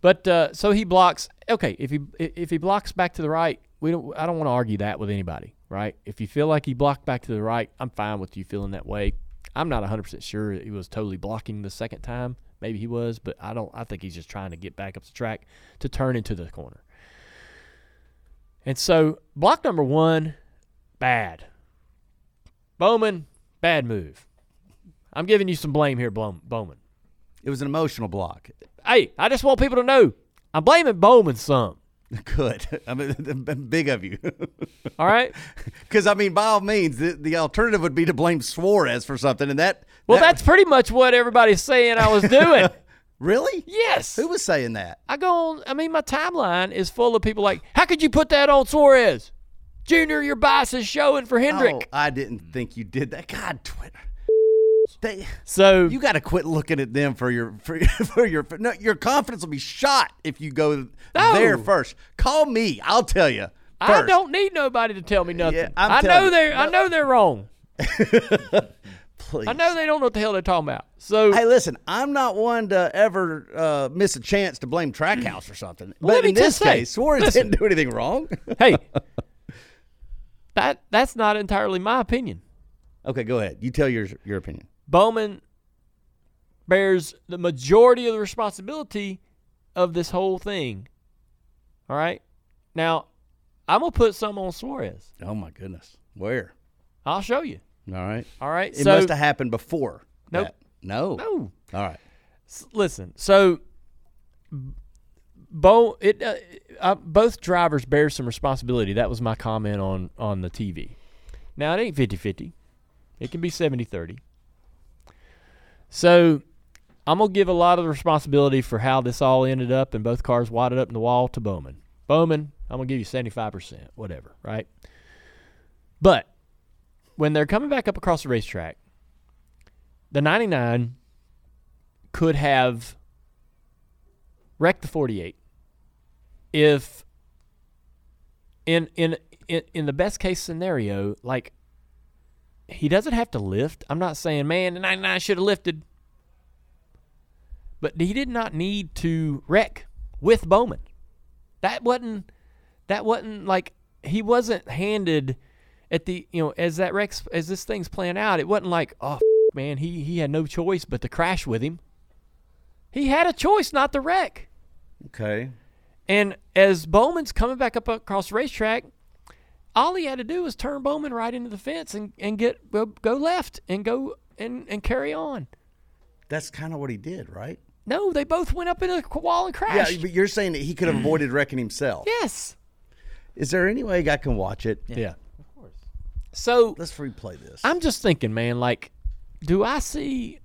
But uh, so he blocks. Okay, if he if he blocks back to the right, we don't. I don't want to argue that with anybody, right? If you feel like he blocked back to the right, I'm fine with you feeling that way. I'm not 100 percent sure he was totally blocking the second time. Maybe he was, but I don't. I think he's just trying to get back up the track to turn into the corner. And so block number one, bad. Bowman, bad move. I'm giving you some blame here, Bowman. It was an emotional block. Hey, I just want people to know I'm blaming Bowman some. Good. I mean, big of you. All right. Because I mean, by all means, the, the alternative would be to blame Suarez for something, and that. Well, that- that's pretty much what everybody's saying I was doing. really. yes. Who was saying that? I go on. I mean, my timeline is full of people like, "How could you put that on Suarez, Junior? Your bias is showing for Hendrick." Oh, I didn't think you did that. God, Twitter. They, So you got to quit looking at them for your for, for your no, your confidence will be shot if you go No. there first. Call me. I'll tell you. I don't need nobody to tell me nothing. Yeah, I know they're. I know they're wrong. Please. I know they don't know what the hell they're talking about. So Hey, listen, I'm not one to ever uh, miss a chance to blame Trackhouse or something. Well, but in this say, case, Suarez listen. didn't do anything wrong. hey, that that's not entirely my opinion. okay, go ahead. You tell your your opinion. Bowman bears the majority of the responsibility of this whole thing. All right. Now, I'm gonna put some on Suarez. Oh my goodness, where? I'll show you. All right. All right. It so must have happened before. Nope. that. No. no. All right. S- Listen. So, Bo, it uh, uh, both drivers bear some responsibility. That was my comment on on the TV. Now it ain't 50-50. It can be 70-30. So, I'm gonna give a lot of the responsibility for how this all ended up and both cars wadded up in the wall to Bowman. Bowman, I'm gonna give you 75%, whatever, right? But when they're coming back up across the racetrack, the 99 could have wrecked the 48 if in in in, in the best case scenario like he doesn't have to lift i'm not saying man the 99 should have lifted but he did not need to wreck with bowman that wasn't that wasn't like he wasn't handed at the you know as that wrecks as this thing's playing out, it wasn't like oh man he he had no choice but to crash with him. He had a choice not to wreck. Okay. And as Bowman's coming back up across the racetrack, all he had to do was turn Bowman right into the fence and, and get go, go left and go and, and carry on. That's kind of what he did, right? No, they both went up in a wall and crashed. Yeah, but you're saying that he could have avoided wrecking himself. yes. Is there any way I can watch it? Yeah. Yeah. Of course. So Let's replay this. I'm just thinking, man, like, do I see,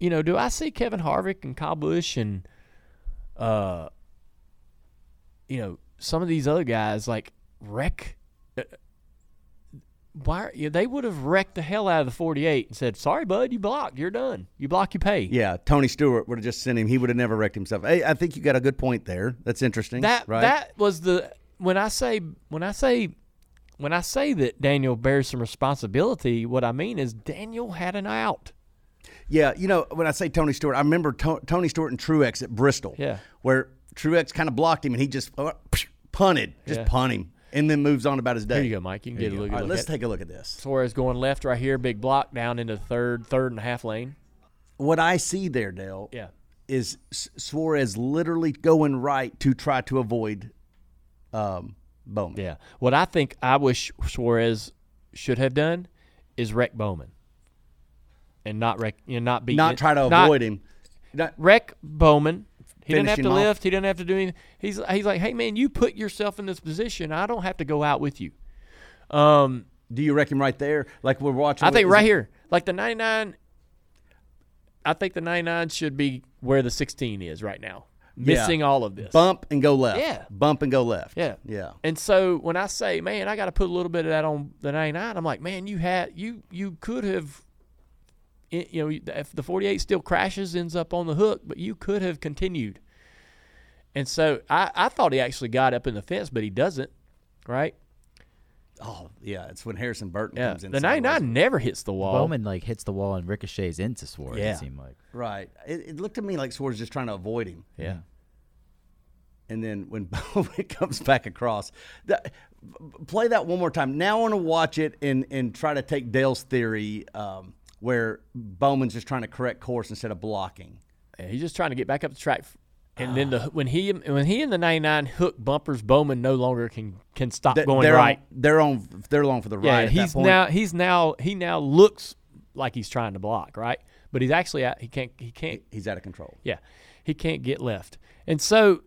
you know, do I see Kevin Harvick and Kyle Busch and, uh, you know, some of these other guys like wreck? Why yeah, they would have wrecked the hell out of the 48 and said, "Sorry, bud, you blocked. You're done. You block, you pay." yeah, Tony Stewart would have just sent him. He would have never wrecked himself. Hey, I think you got a good point there. That's interesting. that right? that was the when I say when I say when I say that Daniel bears some responsibility, what I mean is Daniel had an out. Yeah, you know, when I say Tony Stewart, I remember To- Tony Stewart and Truex at Bristol. Yeah. Where Truex kind of blocked him and he just uh, punted, just Yeah. punt him, and then moves on about his day. Here you go, Mike. You can There get a look, All right, look let's at take a look at this. Suarez going left right here, big block down into third, third and a half lane. What I see there, Dale, Yeah. is S- Suarez literally going right to try to avoid um, Bowman. Yeah. What I think I wish Suarez should have done is wreck Bowman, and not wreck, you know, not beat, Not try to not avoid him. Not- Wreck Bowman. He didn't have to off. lift. He didn't have to do anything. He's he's like, hey man, you put yourself in this position. I don't have to go out with you. Um, do you reckon right there? Like we're watching. I think right it- here, like the 99. I think the 99 should be where the 16 is right now, Yeah. missing all of this. Bump and go left. Yeah. Bump and go left. Yeah. Yeah. And so when I say, man, I got to put a little bit of that on the 99, I'm like, man, you had you you could have you know, if the 48 still crashes ends up on the hook, but you could have continued. And so I I thought he actually got up in the fence, but he doesn't, right? Oh yeah, it's when Harrison Burton Yeah. comes in. The 99 never hits the wall. Bowman like hits the wall and ricochets into Suarez. Yeah. It seemed like. Right. It, it looked to me like Suarez just trying to avoid him. Yeah. And then when Bowman comes back across, that, play that one more time. Now I want to watch it and and try to take Dale's theory, um, where Bowman's just trying to correct course instead of blocking. Yeah, he's just trying to get back up the track. And then the when he when he and the 99 hook bumpers, Bowman no longer can can stop They- going they're right. On, they're on. They're along for the Yeah, ride. at that he's now he's now he now looks like he's trying to block, right? But he's actually at, he can't he can't He's out of control. yeah he can't get left, and so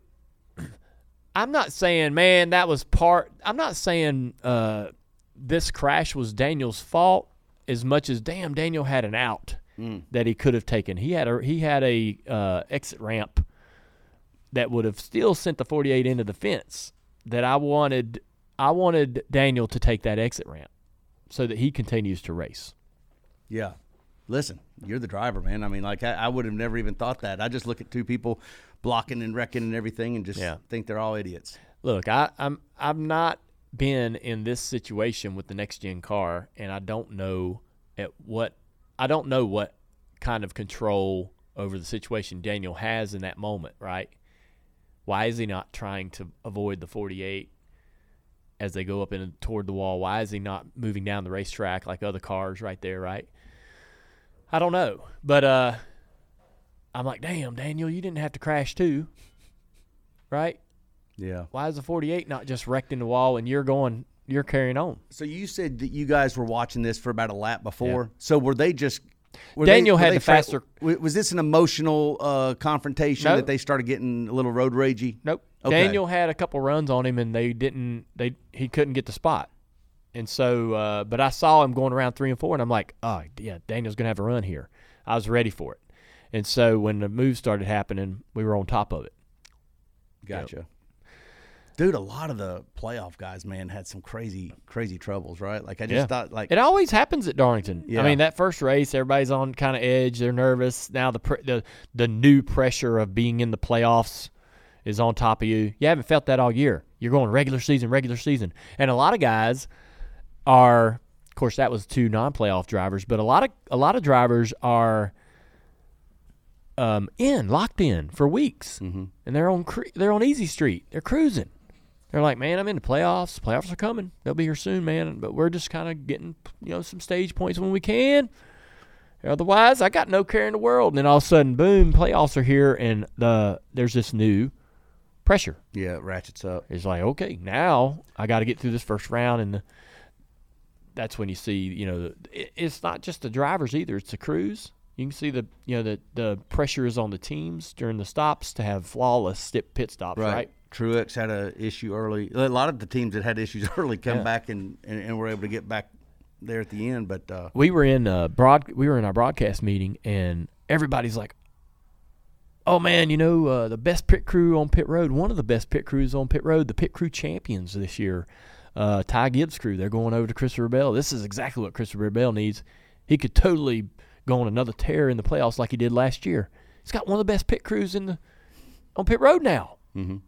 I'm not saying man that was part. I'm not saying uh, this crash was Daniel's fault as much as damn Daniel had an out that he could have taken. He had a he had a uh, exit ramp that would have still sent the 48 into the fence. That I wanted I wanted Daniel to take that exit ramp so that he continues to race. Yeah. Listen, you're the driver, man. I mean, like I, I would have never even thought that. I just look at two people blocking and wrecking and everything, and just Yeah. think they're all idiots. Look, I, I'm I'm not been in this situation with the next gen car, and I don't know at what I don't know what kind of control over the situation Daniel has in that moment. Right? Why is he not trying to avoid the 48 as they go up in toward the wall? Why is he not moving down the racetrack like other cars right there? Right? I don't know, but uh, I'm like, damn, Daniel, you didn't have to crash too, right? Yeah. Why is the 48 not just wrecked in the wall and you're going, you're carrying on? So you said that you guys were watching this for about a lap before. So were they just? Were Daniel they, had they the faster- Was this an emotional uh, confrontation No. that they started getting a little road ragey? Nope. Okay. Daniel had a couple runs on him and they didn't, they he couldn't get the spot. And so, uh, but I saw him going around three and four and I'm like, oh, yeah, Daniel's going to have a run here. I was ready for it. And so when the move started happening, we were on top of it. Gotcha. Dude, a lot of the playoff guys, man, had some crazy, crazy troubles, right? Like I just Yeah. thought, like It always happens at Darlington. Yeah. I mean, that first race, everybody's on kind of edge. They're nervous. Now the the the new pressure of being in the playoffs is on top of you. You haven't felt that all year. You're going regular season, regular season, and a lot of guys are. Of course, that was two non-playoff drivers, but a lot of a lot of drivers are um, in locked in for weeks, mm-hmm. and they're on cru- they're on easy street. They're cruising. They're like, man, I'm in the playoffs. Playoffs are coming. They'll be here soon, man. But we're just kind of getting, you know, some stage points when we can. Otherwise, I got no care in the world. And then all of a sudden, boom, playoffs are here, and the there's this new pressure. Yeah, it ratchets up. It's like, okay, now I got to get through this first round, and the, that's when you see, you know, it, it's not just the drivers either; it's the crews. You can see the, you know, the the pressure is on the teams during the stops to have flawless pit stops, right? Truex had a issue early. A lot of the teams that had issues early come Yeah. back and, and, and were able to get back there at the end. But uh, we were in uh broad we were in our broadcast meeting and everybody's like oh man you know uh, the best pit crew on pit road one of the best pit crews on pit road the pit crew champions this year uh, ty gibbs crew they're going over to christopher bell this is exactly what christopher bell needs he could totally go on another tear in the playoffs like he did last year he's got one of the best pit crews in the on pit road now Mhm.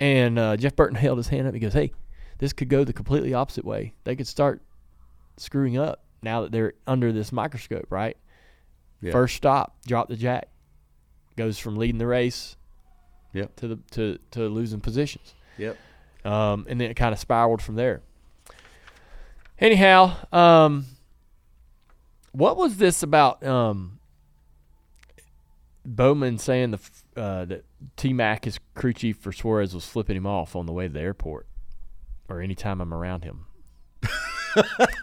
And uh, jeff burton held his hand up he goes hey this could go the completely opposite way they could start screwing up now that they're under this microscope, right? Yeah. First stop, drop the jack, goes from leading the race, Yep. to the to to losing positions. Yep. Um, and then it kind of spiraled from there. Anyhow, um, what was this about? Um, Bowman saying the uh, that T Mac, his crew chief for Suarez, was flipping him off on the way to the airport, or anytime I'm around him.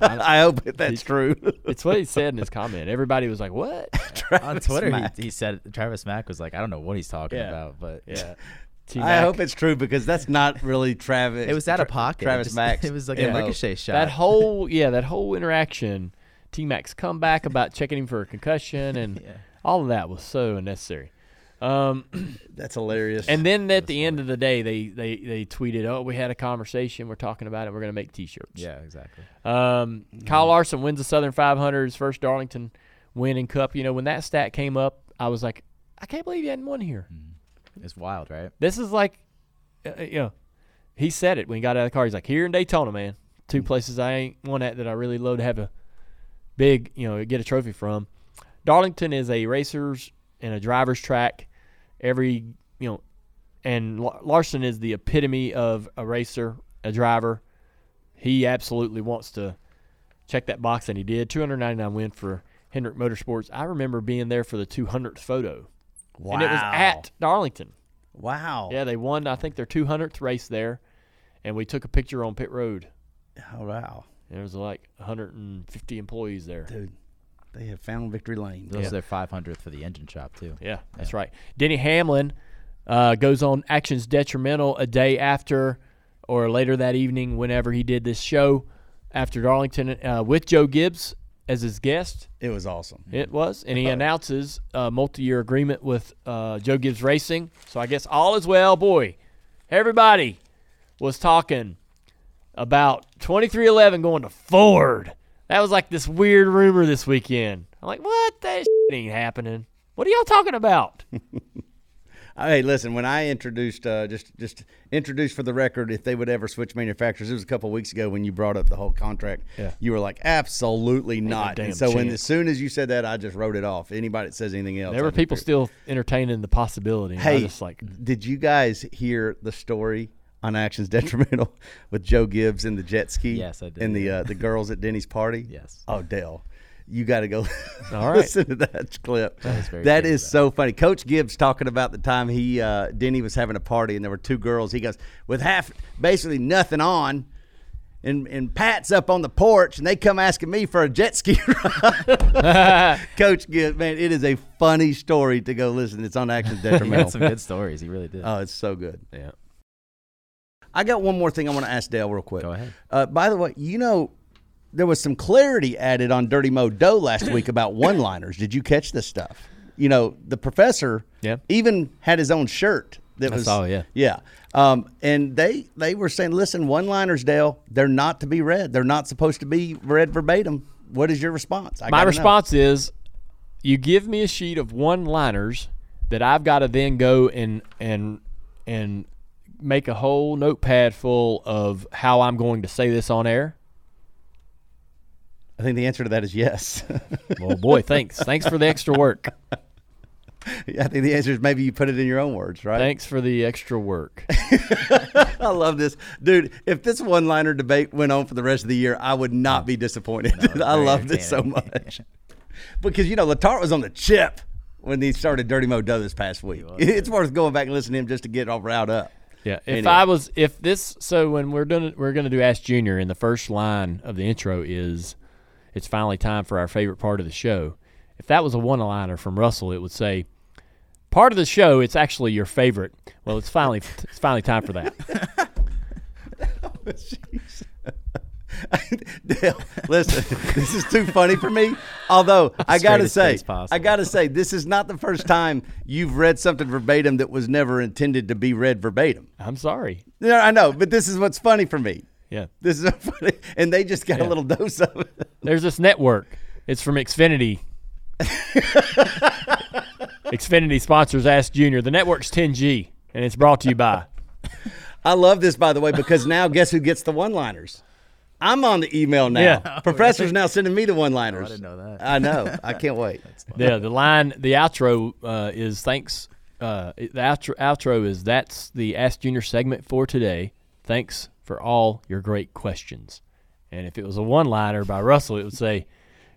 I hope that's true. It's what he said in his comment. Everybody was like, "What?" On Twitter, he, he said Travis Mack was like, I don't know what he's talking Yeah. about, but Yeah. I T-Mac. I hope it's true because that's not really Travis. It was out of Tra- pocket. Travis just- Max. it was like a ricochet shot. That whole yeah, that whole interaction, T Mac's comeback about checking him for a concussion and yeah. all of that was so unnecessary. Um, That's hilarious. and then at the end of the day, they, they they tweeted, "Oh, we had a conversation. We're talking about it. We're going to make T-shirts." Yeah, exactly. Um, Kyle Larson wins the Southern 500, his first Darlington win in Cup. You know, when that stat came up, I was like, I can't believe he hadn't won here. It's wild, right? This is like, uh, you know, he said it when he got out of the car. He's like, here in Daytona, man, two places I ain't won at that I really love to have a big, you know, get a trophy from. Darlington is a racers and a driver's track. Every, you know, and Larson is the epitome of a racer, a driver. He absolutely wants to check that box, and he did. 299 win for Hendrick Motorsports. I remember being there for the 200th photo. And it was at Darlington. Wow. Yeah, they won, I think, their 200th race there, and we took a picture on pit road. Oh, wow. There was like 150 employees there. Dude, they have found victory lane. That are their 500th for the engine shop too. Yeah, that's right. Denny Hamlin uh, goes on actions detrimental a day after or later that evening, whenever he did this show after Darlington uh, with Joe Gibbs as his guest. It was awesome. It was, and he announces a multi-year agreement with uh, Joe Gibbs Racing. So I guess all is well. Boy, everybody was talking about 23XI going to Ford. That was like this weird rumor this weekend. I'm like, what? That shit ain't happening. What are y'all talking about? Hey, listen. When I introduced, uh, just just introduced for the record, if they would ever switch manufacturers, it was a couple weeks ago when you brought up the whole contract. Yeah. You were like, absolutely a not. And so when as soon as you said that, I just wrote it off. Anybody that says anything else, there were people still entertaining the possibility. Hey, was just like, did you guys hear the story on Actions Detrimental with Joe Gibbs and the jet ski? Yes, I did, And the uh, the girls at Denny's party. Yes. Oh, Dale, you got to go All right. listen to that clip. That is very That is so funny. Coach Gibbs talking about the time he uh, Denny was having a party and there were two girls. He goes with half basically nothing on. And, and Pat's up on the porch, and they come asking me for a jet ski ride. Coach Gibbs, man, it is a funny story to go listen. It's on Actions He Detrimental. had some good stories. He really did. Oh, it's so good. yeah. I got one more thing I want to ask Dale real quick. Go ahead. Uh, by the way, you know, there was some clarity added on Dirty Mo Doe last week about one liners. Did you catch this stuff? You know, the professor Yeah. even had his own shirt that I was saw, yeah. Yeah. Um, and they they were saying, listen, one liners, Dale, they're not to be read. They're not supposed to be read verbatim. What is your response? I My gotta know. response is you give me a sheet of one liners that I've got to then go and and and make a whole notepad full of how I'm going to say this on air. I think the answer to that is yes. Well, boy, thanks. Thanks for the extra work. I think the answer is maybe you put it in your own words, right? Thanks for the extra work. I love this, dude. If this one-liner debate went on for the rest of the year, I would not be disappointed. I very loved it so much because you know Latart was on the chip when he started Dirty Mo Doe this past week. It's worth going back and listening to him just to get all riled up. Yeah. If Anyway. I was, if this, so when we're doing, we're going to do Ask Junior, and the first line of the intro is, "It's finally time for our favorite part of the show." If that was a one-liner from Russell, it would say, "Part of the show, it's actually your favorite." Well, it's finally, it's finally time for that. Dale, listen, this is too funny for me. Although I gotta say. I gotta say, this is not the first time you've read something verbatim that was never intended to be read verbatim. I'm sorry. No, I know, but this is what's funny for me. Yeah. This is so funny, and they just got a little dose of it. There's this network. It's from Xfinity. Xfinity sponsors Ask Junior. The network's 10G, and it's brought to you by. I love this, by the way, because now guess who gets the one-liners? I'm on the email now. Yeah. Professor's now sending me the one-liners. I didn't know that. I know. I can't wait. Yeah, the line, the outro uh, is thanks. Uh, the outro, outro is that's the Ask Junior segment for today. Thanks for all your great questions. And if it was a one-liner by Russell, it would say,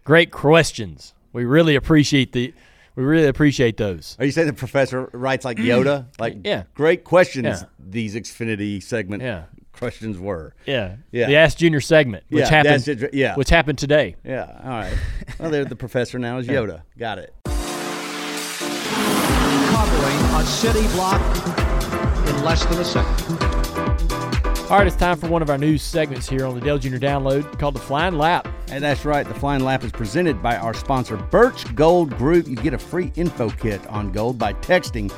"Great questions. We really appreciate the, we really appreciate those." Are you saying the professor writes like Yoda? Like, Yeah. great questions. Yeah. These Xfinity segment Yeah. Questions were. Yeah, Yeah. The Ask Junior segment, which Yeah, happened, that's it, yeah. which happened today. Yeah. All right. Well, there the professor now is Yoda. Got it. covering a city block in less than a second. All right, it's time for one of our news segments here on the Dale Junior Download called the Flying Lap. And that's right. The Flying Lap is presented by our sponsor, Birch Gold Group. You get a free info kit on gold by texting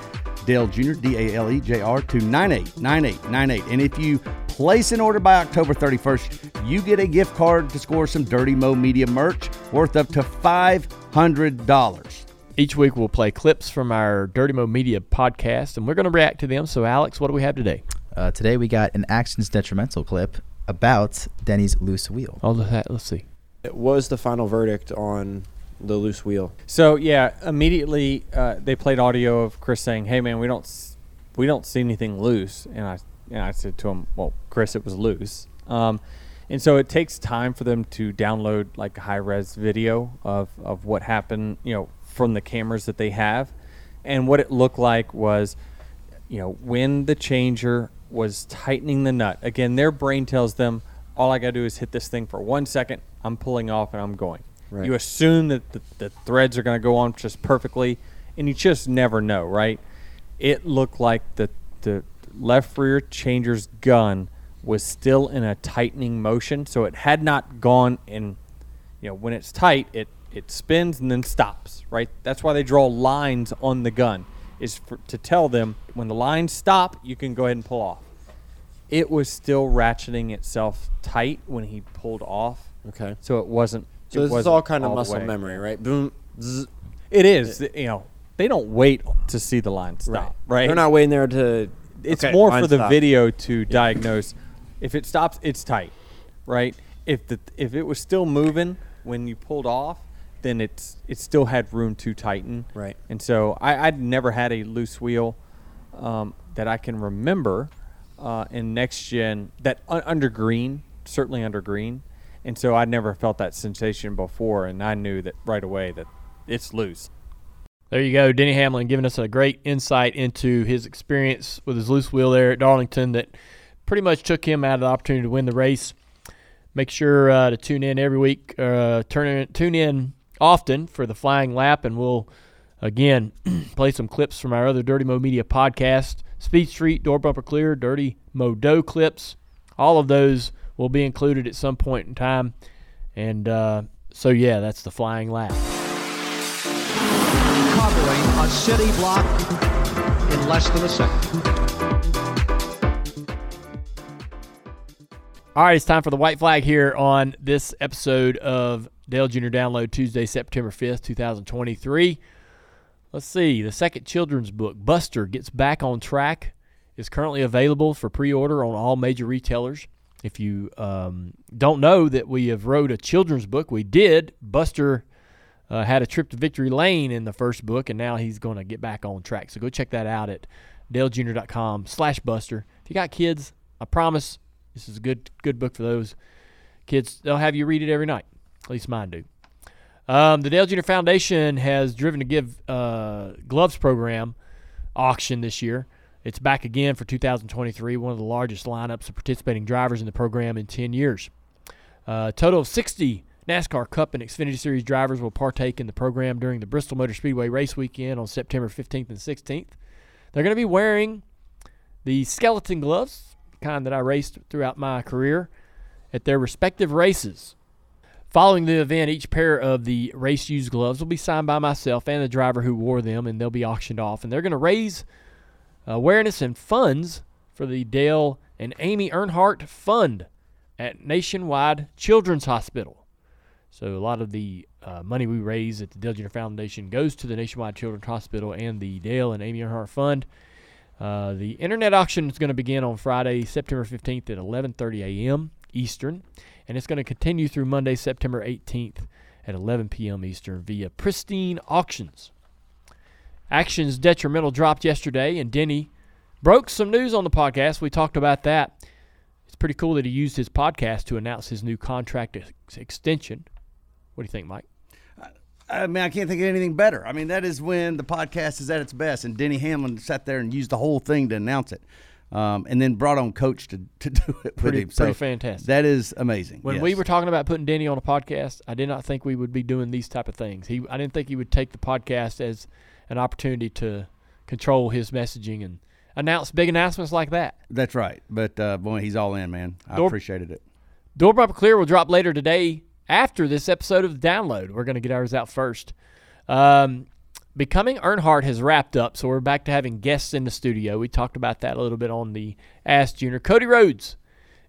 Dale Jr., D A L E J R, to 989898. And if you place an order by October 31st, you get a gift card to score some Dirty Mo Media merch worth up to $500. Each week we'll play clips from our Dirty Mo Media podcast, and we're going to react to them. So, Alex, what do we have today? Uh, today we got an actions detrimental clip about Denny's loose wheel. Oh, let- let's see. What was the final verdict on the loose wheel? So yeah, immediately uh, they played audio of Chris saying, "Hey man, we don't s- we don't see anything loose," and I and I said to him, "Well, Chris, it was loose." Um, and so it takes time for them to download like a high res video of of what happened, you know, from the cameras that they have, and what it looked like was, you know, when the changer was tightening the nut. Again, their brain tells them, "All I got to do is hit this thing for one second. I'm pulling off and I'm going." Right. You assume that the, the threads are going to go on just perfectly, and you just never know, right? It looked like the the left rear changer's gun was still in a tightening motion, so it had not gone in. You know, when it's tight, it it spins and then stops, right? That's why they draw lines on the gun, is for, to tell them when the lines stop, you can go ahead and pull off. It was still ratcheting itself tight when he pulled off. Okay. So it wasn't. So it this is wasn't all kind of the muscle memory, right? Boom. zzz. It is. You know, they don't wait to see the line stop, right? They're not waiting there to. It's okay, more for the stop. video to diagnose. If it stops, it's tight, right? If the if it was still moving when you pulled off, then it's it still had room to tighten, Right. And so I, I'd never had a loose wheel um, that I can remember uh, in next gen that un- under green, certainly under green, and so I'd never felt that sensation before, and I knew that right away that it's loose. There you go, Denny Hamlin giving us a great insight into his experience with his loose wheel there at Darlington that pretty much took him out of the opportunity to win the race. Make sure uh, to tune in every week. Uh, turn in, tune in often for the flying lap, and we'll again play some clips from our other Dirty Mo Media podcast, Speed Street, Door Bumper Clear, Dirty Mo Doe clips. All of those will be included at some point in time. And uh, so, yeah, that's the flying lap. A city block in less than a second. All right, it's time for the white flag here on this episode of Dale Jr. Download Tuesday, September 5th, 2023. Let's see. The second children's book, Buster Gets Back on Track, is currently available for pre order on all major retailers. If you um, don't know that we have wrote a children's book, we did. Buster uh, had a trip to Victory Lane in the first book, and now he's going to get back on track. So go check that out at dalejr.com slash Buster. If you got kids, I promise this is a good good book for those kids. They'll have you read it every night. At least mine do. Um, the Dale Jr. Foundation has driven to give uh, gloves program auction this year. It's back again for 2023, one of the largest lineups of participating drivers in the program in 10 years. Uh, total of 60 NASCAR Cup and Xfinity Series drivers will partake in the program during the Bristol Motor Speedway race weekend on September 15th and 16th. They're going to be wearing the skeleton gloves, the kind that I raced throughout my career, at their respective races. Following the event, each pair of the race used gloves will be signed by myself and the driver who wore them, and they'll be auctioned off. And they're going to raise uh, awareness and funds for the Dale and Amy Earnhardt Fund at Nationwide Children's Hospital. So a lot of the uh, money we raise at the Dale Jr. Foundation goes to the Nationwide Children's Hospital and the Dale and Amy Earnhardt Fund. Uh, the internet auction is going to begin on Friday, September 15th at 11:30 a.m. Eastern, and it's going to continue through Monday, September 18th at 11 p.m. Eastern via Pristine Auctions. Actions detrimental dropped yesterday, and Denny broke some news on the podcast. We talked about that. It's pretty cool that he used his podcast to announce his new contract ex- extension. What do you think, Mike? I mean, I can't think of anything better. I mean, that is when the podcast is at its best, and Denny Hamlin sat there and used the whole thing to announce it, um, and then brought on Coach to, to do it Pretty, him. So pretty fantastic. That is amazing. When yes. we were talking about putting Denny on a podcast, I did not think we would be doing these type of things. He, I didn't think he would take the podcast as an opportunity to control his messaging and announce big announcements like that. That's right. But uh, boy, he's all in, man. I appreciated it. Door Clear will drop later today after this episode of the download. We're going to get ours out first. Um, Becoming Earnhardt has wrapped up, so we're back to having guests in the studio. We talked about that a little bit on the Ask Junior. Cody Rhodes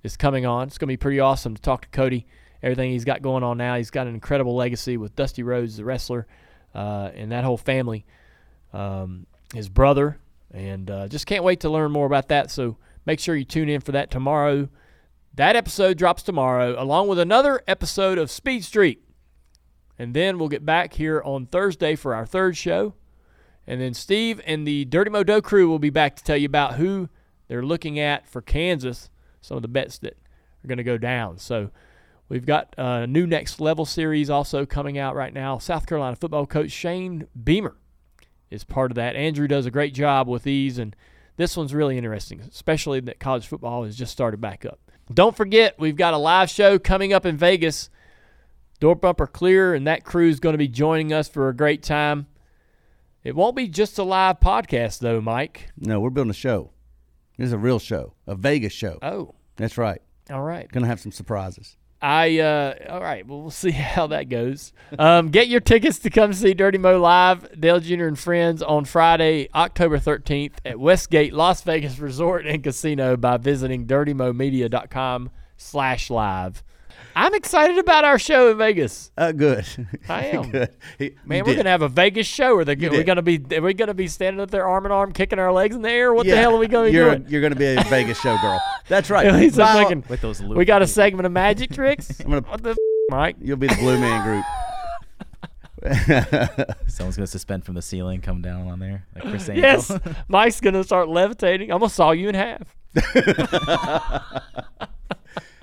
is coming on. It's going to be pretty awesome to talk to Cody. Everything he's got going on now. He's got an incredible legacy with Dusty Rhodes, the wrestler, uh, and that whole family. Um, his brother, and uh, just can't wait to learn more about that. So make sure you tune in for that tomorrow. That episode drops tomorrow, along with another episode of Speed Street. And then we'll get back here on Thursday for our third show. And then Steve and the Dirty Modo crew will be back to tell you about who they're looking at for Kansas, some of the bets that are going to go down. So we've got a new next level series also coming out right now. South Carolina football coach Shane Beamer is part of that. Andrew does a great job with these, and this one's really interesting, especially that college football has just started back up. Don't forget, we've got a live show coming up in Vegas. Door bumper clear, and that crew is going to be joining us for a great time. It won't be just a live podcast, though, Mike. No, we're building a show. This is a real show, a Vegas show. Oh, That's right. all right. Gonna have some surprises. I uh all right, well we'll see how that goes. Um, get your tickets to come see Dirty Mo live, Dale Jr. and Friends on Friday, October 13th at Westgate Las Vegas Resort and Casino by visiting dirtymomedia.com slash live. I'm excited about our show in Vegas. Uh, good. I am. good. He- Man, we're did. gonna have a Vegas show. Are, they, are we gonna be? Are we gonna be standing up there arm in arm, kicking our legs in the air? What the hell are we gonna be you're, doing? You're gonna be a Vegas show girl. That's right. At least I'm Well, thinking, With those we got a segment of magic tricks. I'm gonna- what the f- Mike? You'll be the Blue Man Group. Someone's gonna suspend from the ceiling, come down on there, like Criss Angel. Yes, Mike's gonna start levitating. I'm gonna saw you in half.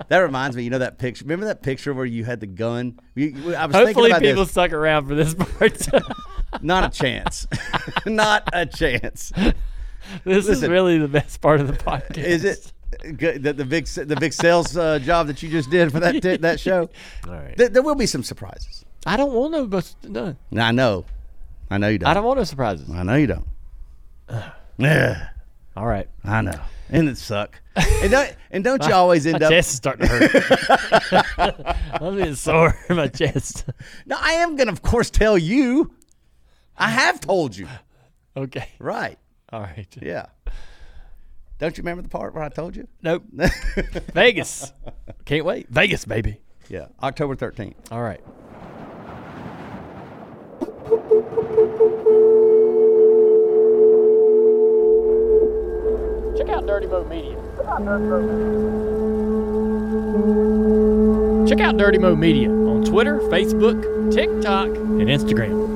That reminds me, you know that picture. Remember that picture where you had the gun? You, I was Hopefully, thinking about people this. stuck around for this part. Not a chance. Not a chance. this is really the best part of the podcast. Is it good, the, the big the big sales uh, job that you just did for that that show? All right. There, there will be some surprises. I don't want no, but no, I know. I know you don't. I don't want no surprises. I know you don't. yeah, All right, I know. And it suck. And don't, and don't you always end my up? chest is starting to hurt. I'm getting sore in my chest. No, I am gonna, of course, tell you. I have told you. Okay, Right. all right. Yeah. Don't you remember the part where I told you? Nope. Vegas. Can't wait. Vegas, baby. Yeah. October 13th. All right. Check out Dirty Mo Media. Check out Dirty Mo Media on Twitter, Facebook, TikTok, and Instagram.